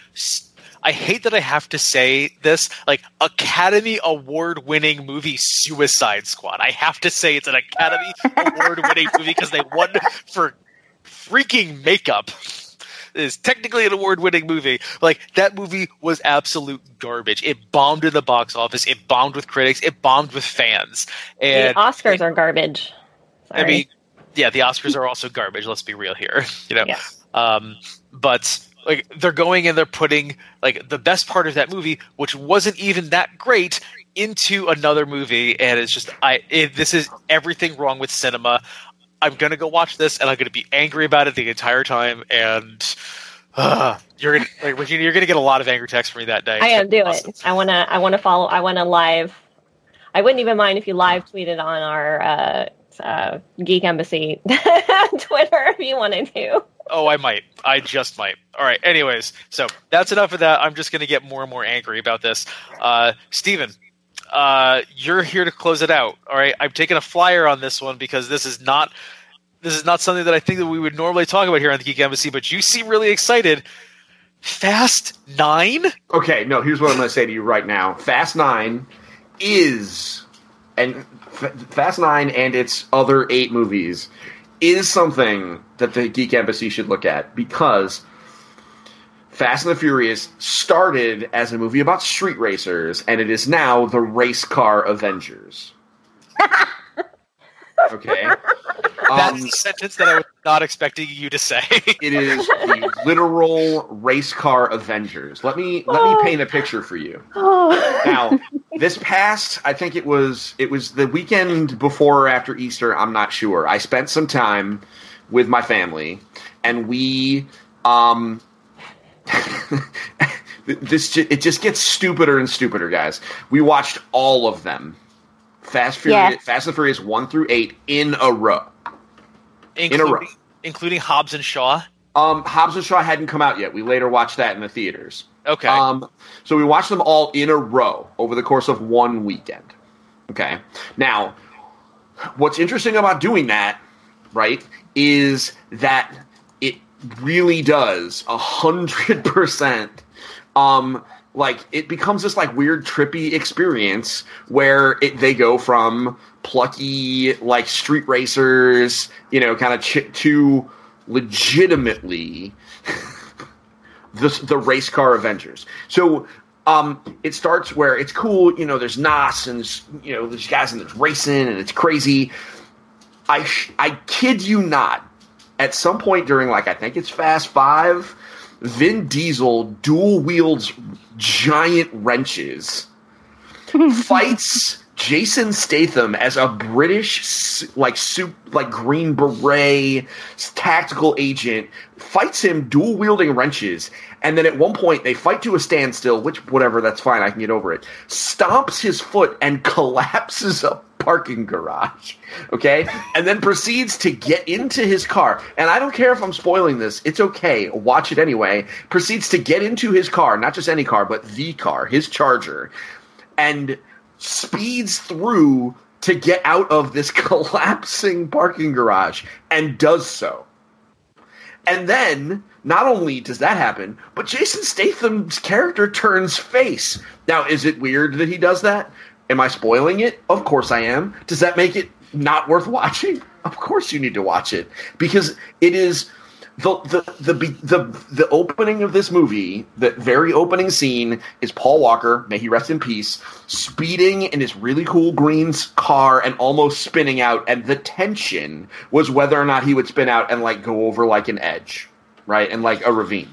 I hate that I have to say this. Like, Academy Award-winning movie Suicide Squad. I have to say it's an Academy Award-winning movie because they won for freaking makeup. It is technically an award-winning movie. Like that movie was absolute garbage. It bombed in the box office. It bombed with critics. It bombed with fans. And the Oscars are garbage. Sorry. I mean, yeah, the Oscars are also garbage. Let's be real here. You know, Yeah. um, but like they're going and they're putting like the best part of that movie, which wasn't even that great, into another movie, and it's just I. It, this is everything wrong with cinema. I'm gonna go watch this, and I'm gonna be angry about it the entire time, and. Uh, you're gonna, like, Regina. You're gonna get a lot of angry texts from me that day. I am It's gonna be do it. I wanna I wanna follow I wanna live I wouldn't even mind if you live tweeted on our uh, uh, Geek Embassy Twitter if you wanted to. Oh, I might. I just might. All right. Anyways, so that's enough of that. I'm just going to get more and more angry about this. Uh, Stephen, uh, you're here to close it out. All right. I've taken a flyer on this one because this is not this is not something that I think that we would normally talk about here on the Geek Embassy. But you seem really excited. Fast Nine. Okay, no, here's what I'm going to say to you right now. Fast 9 is and F- Fast 9 and its other 8 movies is something that the Geek Embassy should look at because Fast and the Furious started as a movie about street racers, and it is now the race car Avengers. okay. That's Um, the sentence that I was not expecting you to say. it is the literal race car Avengers. Let me let me paint a picture for you. Oh. Now, this past, I think it was it was the weekend before or after Easter. I'm not sure. I spent some time with my family, and we um. this it just gets stupider and stupider, guys. We watched all of them, Fast Furious, Yes. Fast and Furious one through eight in a row. including, row. including Hobbs and Shaw. Um, Hobbs and Shaw hadn't come out yet. We later watched that in the theaters. Okay. Um, so we watched them all in a row over the course of one weekend. Okay. Now, what's interesting about doing that, right, is that it really does a hundred percent. Um, like it becomes this like weird trippy experience where it, they go from plucky like street racers, you know, kind of ch- to legitimately the the race car Avengers. So um, it starts where it's cool, you know. There's NOS and there's, you know there's guys and there's racing and it's crazy. I sh- I kid you not. At some point during like I think it's Fast Five, Vin Diesel dual wields giant wrenches, fights Jason Statham as a British like soup like Green Beret tactical agent, fights him dual wielding wrenches, and then at one point they fight to a standstill, which whatever that's fine, I can get over it. Stomps his foot and collapses a parking garage. Okay? And then proceeds to get into his car. And I don't care if I'm spoiling this, it's okay. Watch it anyway. Proceeds to get into his car, not just any car, but the car, his charger, and speeds through to get out of this collapsing parking garage and does so. And then, not only does that happen, but Jason Statham's character turns face. Now, is it weird that he does that? Am I spoiling it? Of course I am. Does that make it not worth watching? Of course you need to watch it because it is the the the the, the opening of this movie. The very opening scene is Paul Walker, may he rest in peace, speeding in his really cool green car and almost spinning out. And the tension was whether or not he would spin out and like go over like an edge, right, and like a ravine.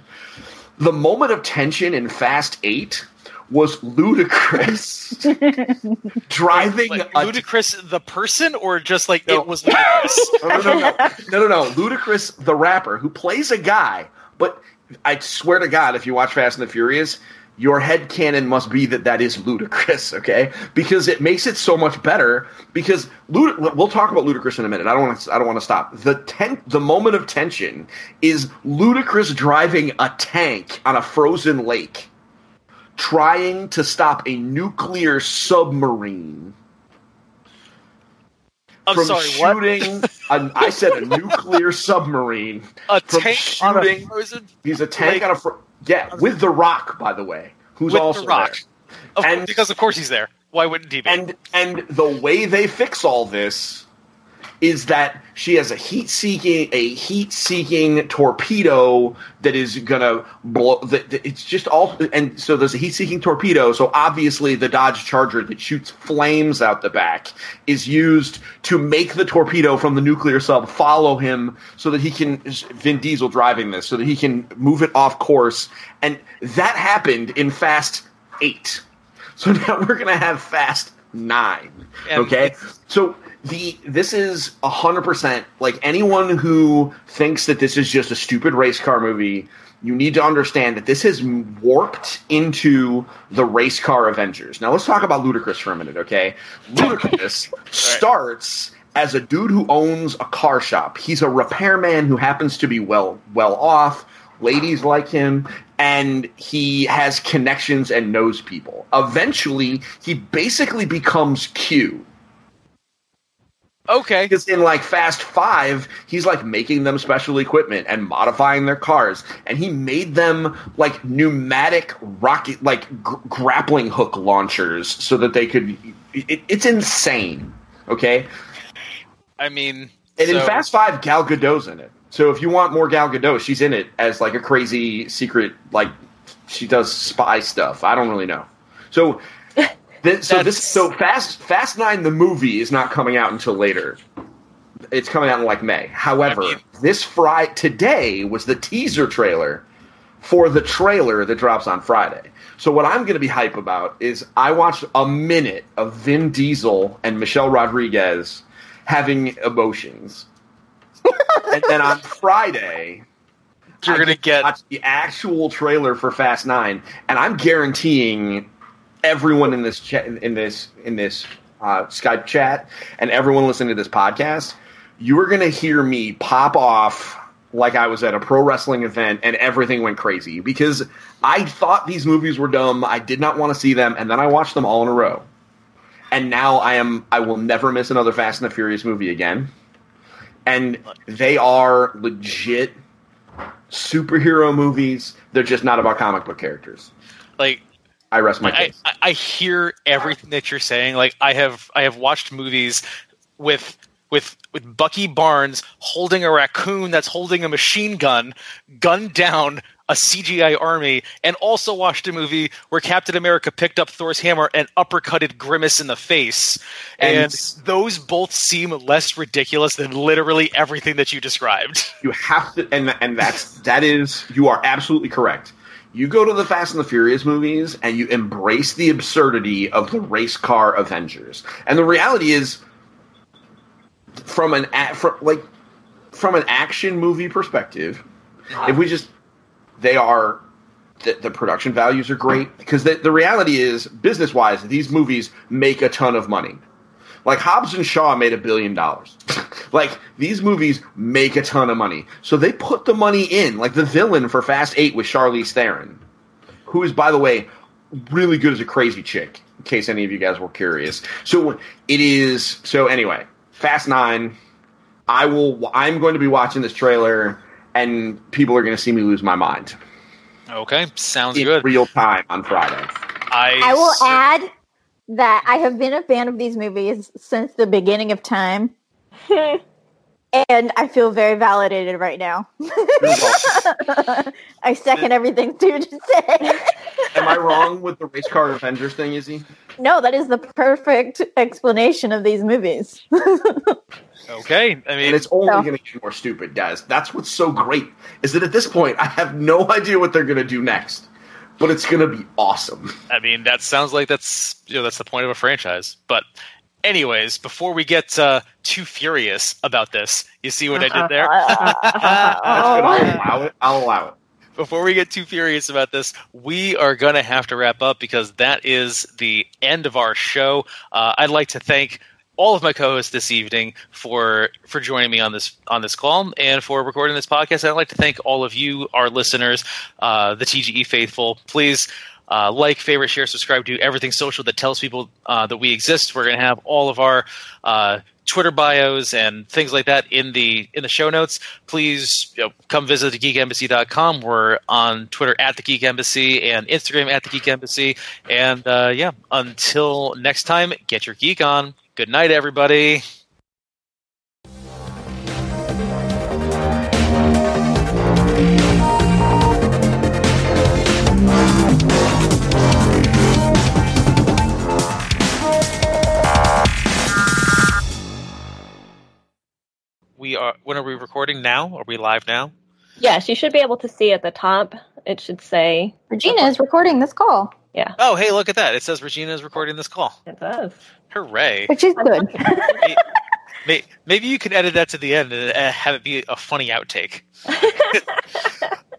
The moment of tension in Fast Eight was ludicrous. Driving like a Ludacris the person, or just like No. it was Ludacris? no, no, no, no, no, no, no. Ludacris, the rapper, who plays a guy, but I swear to God, if you watch Fast and the Furious, your head canon must be that that is Ludacris, okay? Because it makes it so much better. Because Lud- we'll talk about Ludacris in a minute. I don't want to. I don't want to stop. The ten- the moment of tension is Ludacris driving a tank on a frozen lake, trying to stop a nuclear submarine I'm from sorry, what? shooting. a, I said a nuclear submarine. A tank on a frozen He's a tank Like- on a fr- yeah with the Rock, by the way, who's also the Rock. there. Of And- course, because of course he's there. Why wouldn't he be? And and the way they fix all this is that she has a heat seeking a heat seeking torpedo that is gonna blow. That that- it's just all and so there's a heat seeking torpedo. So obviously the Dodge Charger that shoots flames out the back is used to make the torpedo from the nuclear sub follow him so that he can Vin Diesel driving this so that he can move it off course. And that happened in Fast Eight. So now we're gonna have Fast Nine. Okay, so the this is hundred percent like anyone who thinks that this is just a stupid race car movie. You need to understand that this has warped into the race car Avengers. Now let's talk about Ludacris for a minute, okay? Ludacris starts as a dude who owns a car shop. He's a repairman who happens to be well well off. Ladies like him, and he has connections and knows people. Eventually, he basically becomes Q. okay, Because in like Fast Five, he's like making them special equipment and modifying their cars, and he made them like pneumatic rocket, like gr- grappling hook launchers, so that they could. It, it's insane. Okay, I mean, and in Fast Five, Gal Gadot's in it, So if you want more Gal Gadot, she's in it as like a crazy secret, like she does spy stuff. I don't really know. So, th- so this so Fast Fast Nine the movie is not coming out until later. It's coming out in like May. However, I mean- this Friday today was the teaser trailer for the trailer that drops on Friday. So what I'm going to be hype about is I watched a minute of Vin Diesel and Michelle Rodriguez having emotions. and then on Friday, You're gonna get to get watch the actual trailer for Fast Nine, and I'm guaranteeing everyone in this chat in this in this uh, Skype chat and everyone listening to this podcast, you are going to hear me pop off like I was at a pro wrestling event and everything went crazy because I thought these movies were dumb. I did not want to see them, and then I watched them all in a row. And now I am I will never miss another Fast and the Furious movie again. And they are legit superhero movies. They're just not about comic book characters. like I rest my I, case. I, I hear everything that you're saying. Like I have I have watched movies with with with Bucky Barnes holding a raccoon that's holding a machine gun, gunned down a CGI army, and also watched a movie where Captain America picked up Thor's hammer and uppercutted Grimace in the face. And, And- those both seem less ridiculous than literally everything that you described. You have to, and and that's that is you are absolutely correct. You go to the Fast and the Furious movies and you embrace the absurdity of the race car Avengers. And the reality is, from an from like from an action movie perspective, if we just they are the, the production values are great because the, the reality is business wise these movies make a ton of money like Hobbs and Shaw made a billion dollars. like these movies make a ton of money. So they put the money in. Like the villain for Fast 8 was Charlize Theron, who is by the way really good as a crazy chick in case any of you guys were curious. So it is so anyway, Fast 9 I will I'm going to be watching this trailer and people are going to see me lose my mind Okay, sounds in good. real time on Friday. I, I will cer- add that I have been a fan of these movies since the beginning of time, and I feel very validated right now. I second everything Stu just said. Am I wrong with the race car Avengers thing, Izzy? no, that is the perfect explanation of these movies. Okay, I mean, and it's only So- going to get more stupid, guys. That's what's so great is that at this point, I have no idea what they're going to do next, but it's going to be awesome. I mean, that sounds like that's you know that's the point of a franchise. But anyways, before we get uh, too furious about this, you see what I did there? That's good. I'll allow it. I'll allow it. before we get too furious about this, we are going to have to wrap up because that is the end of our show. Uh, I'd like to thank all of my co-hosts this evening for for joining me on this on this call and for recording this podcast. I'd like to thank all of you, our listeners, uh, the TGE faithful. Please. Uh, like, favorite, share, subscribe, to everything social that tells people uh, that we exist. We're going to have all of our uh, Twitter bios and things like that in the in the show notes. Please you know, come visit thegeekembassy.com. We're on Twitter at the Geek Embassy and Instagram at the Geek Embassy. And uh, yeah, until next time, get your geek on. Good night, everybody. We are. When are we recording now? Are we live now? Yes, you should be able to see at the top. It should say Regina is recording this call, Yeah, Oh, hey, look at that! It says Regina is recording this call. it does. Hooray! which is good. May- may- Maybe you can edit that to the end and uh, have it be a funny outtake.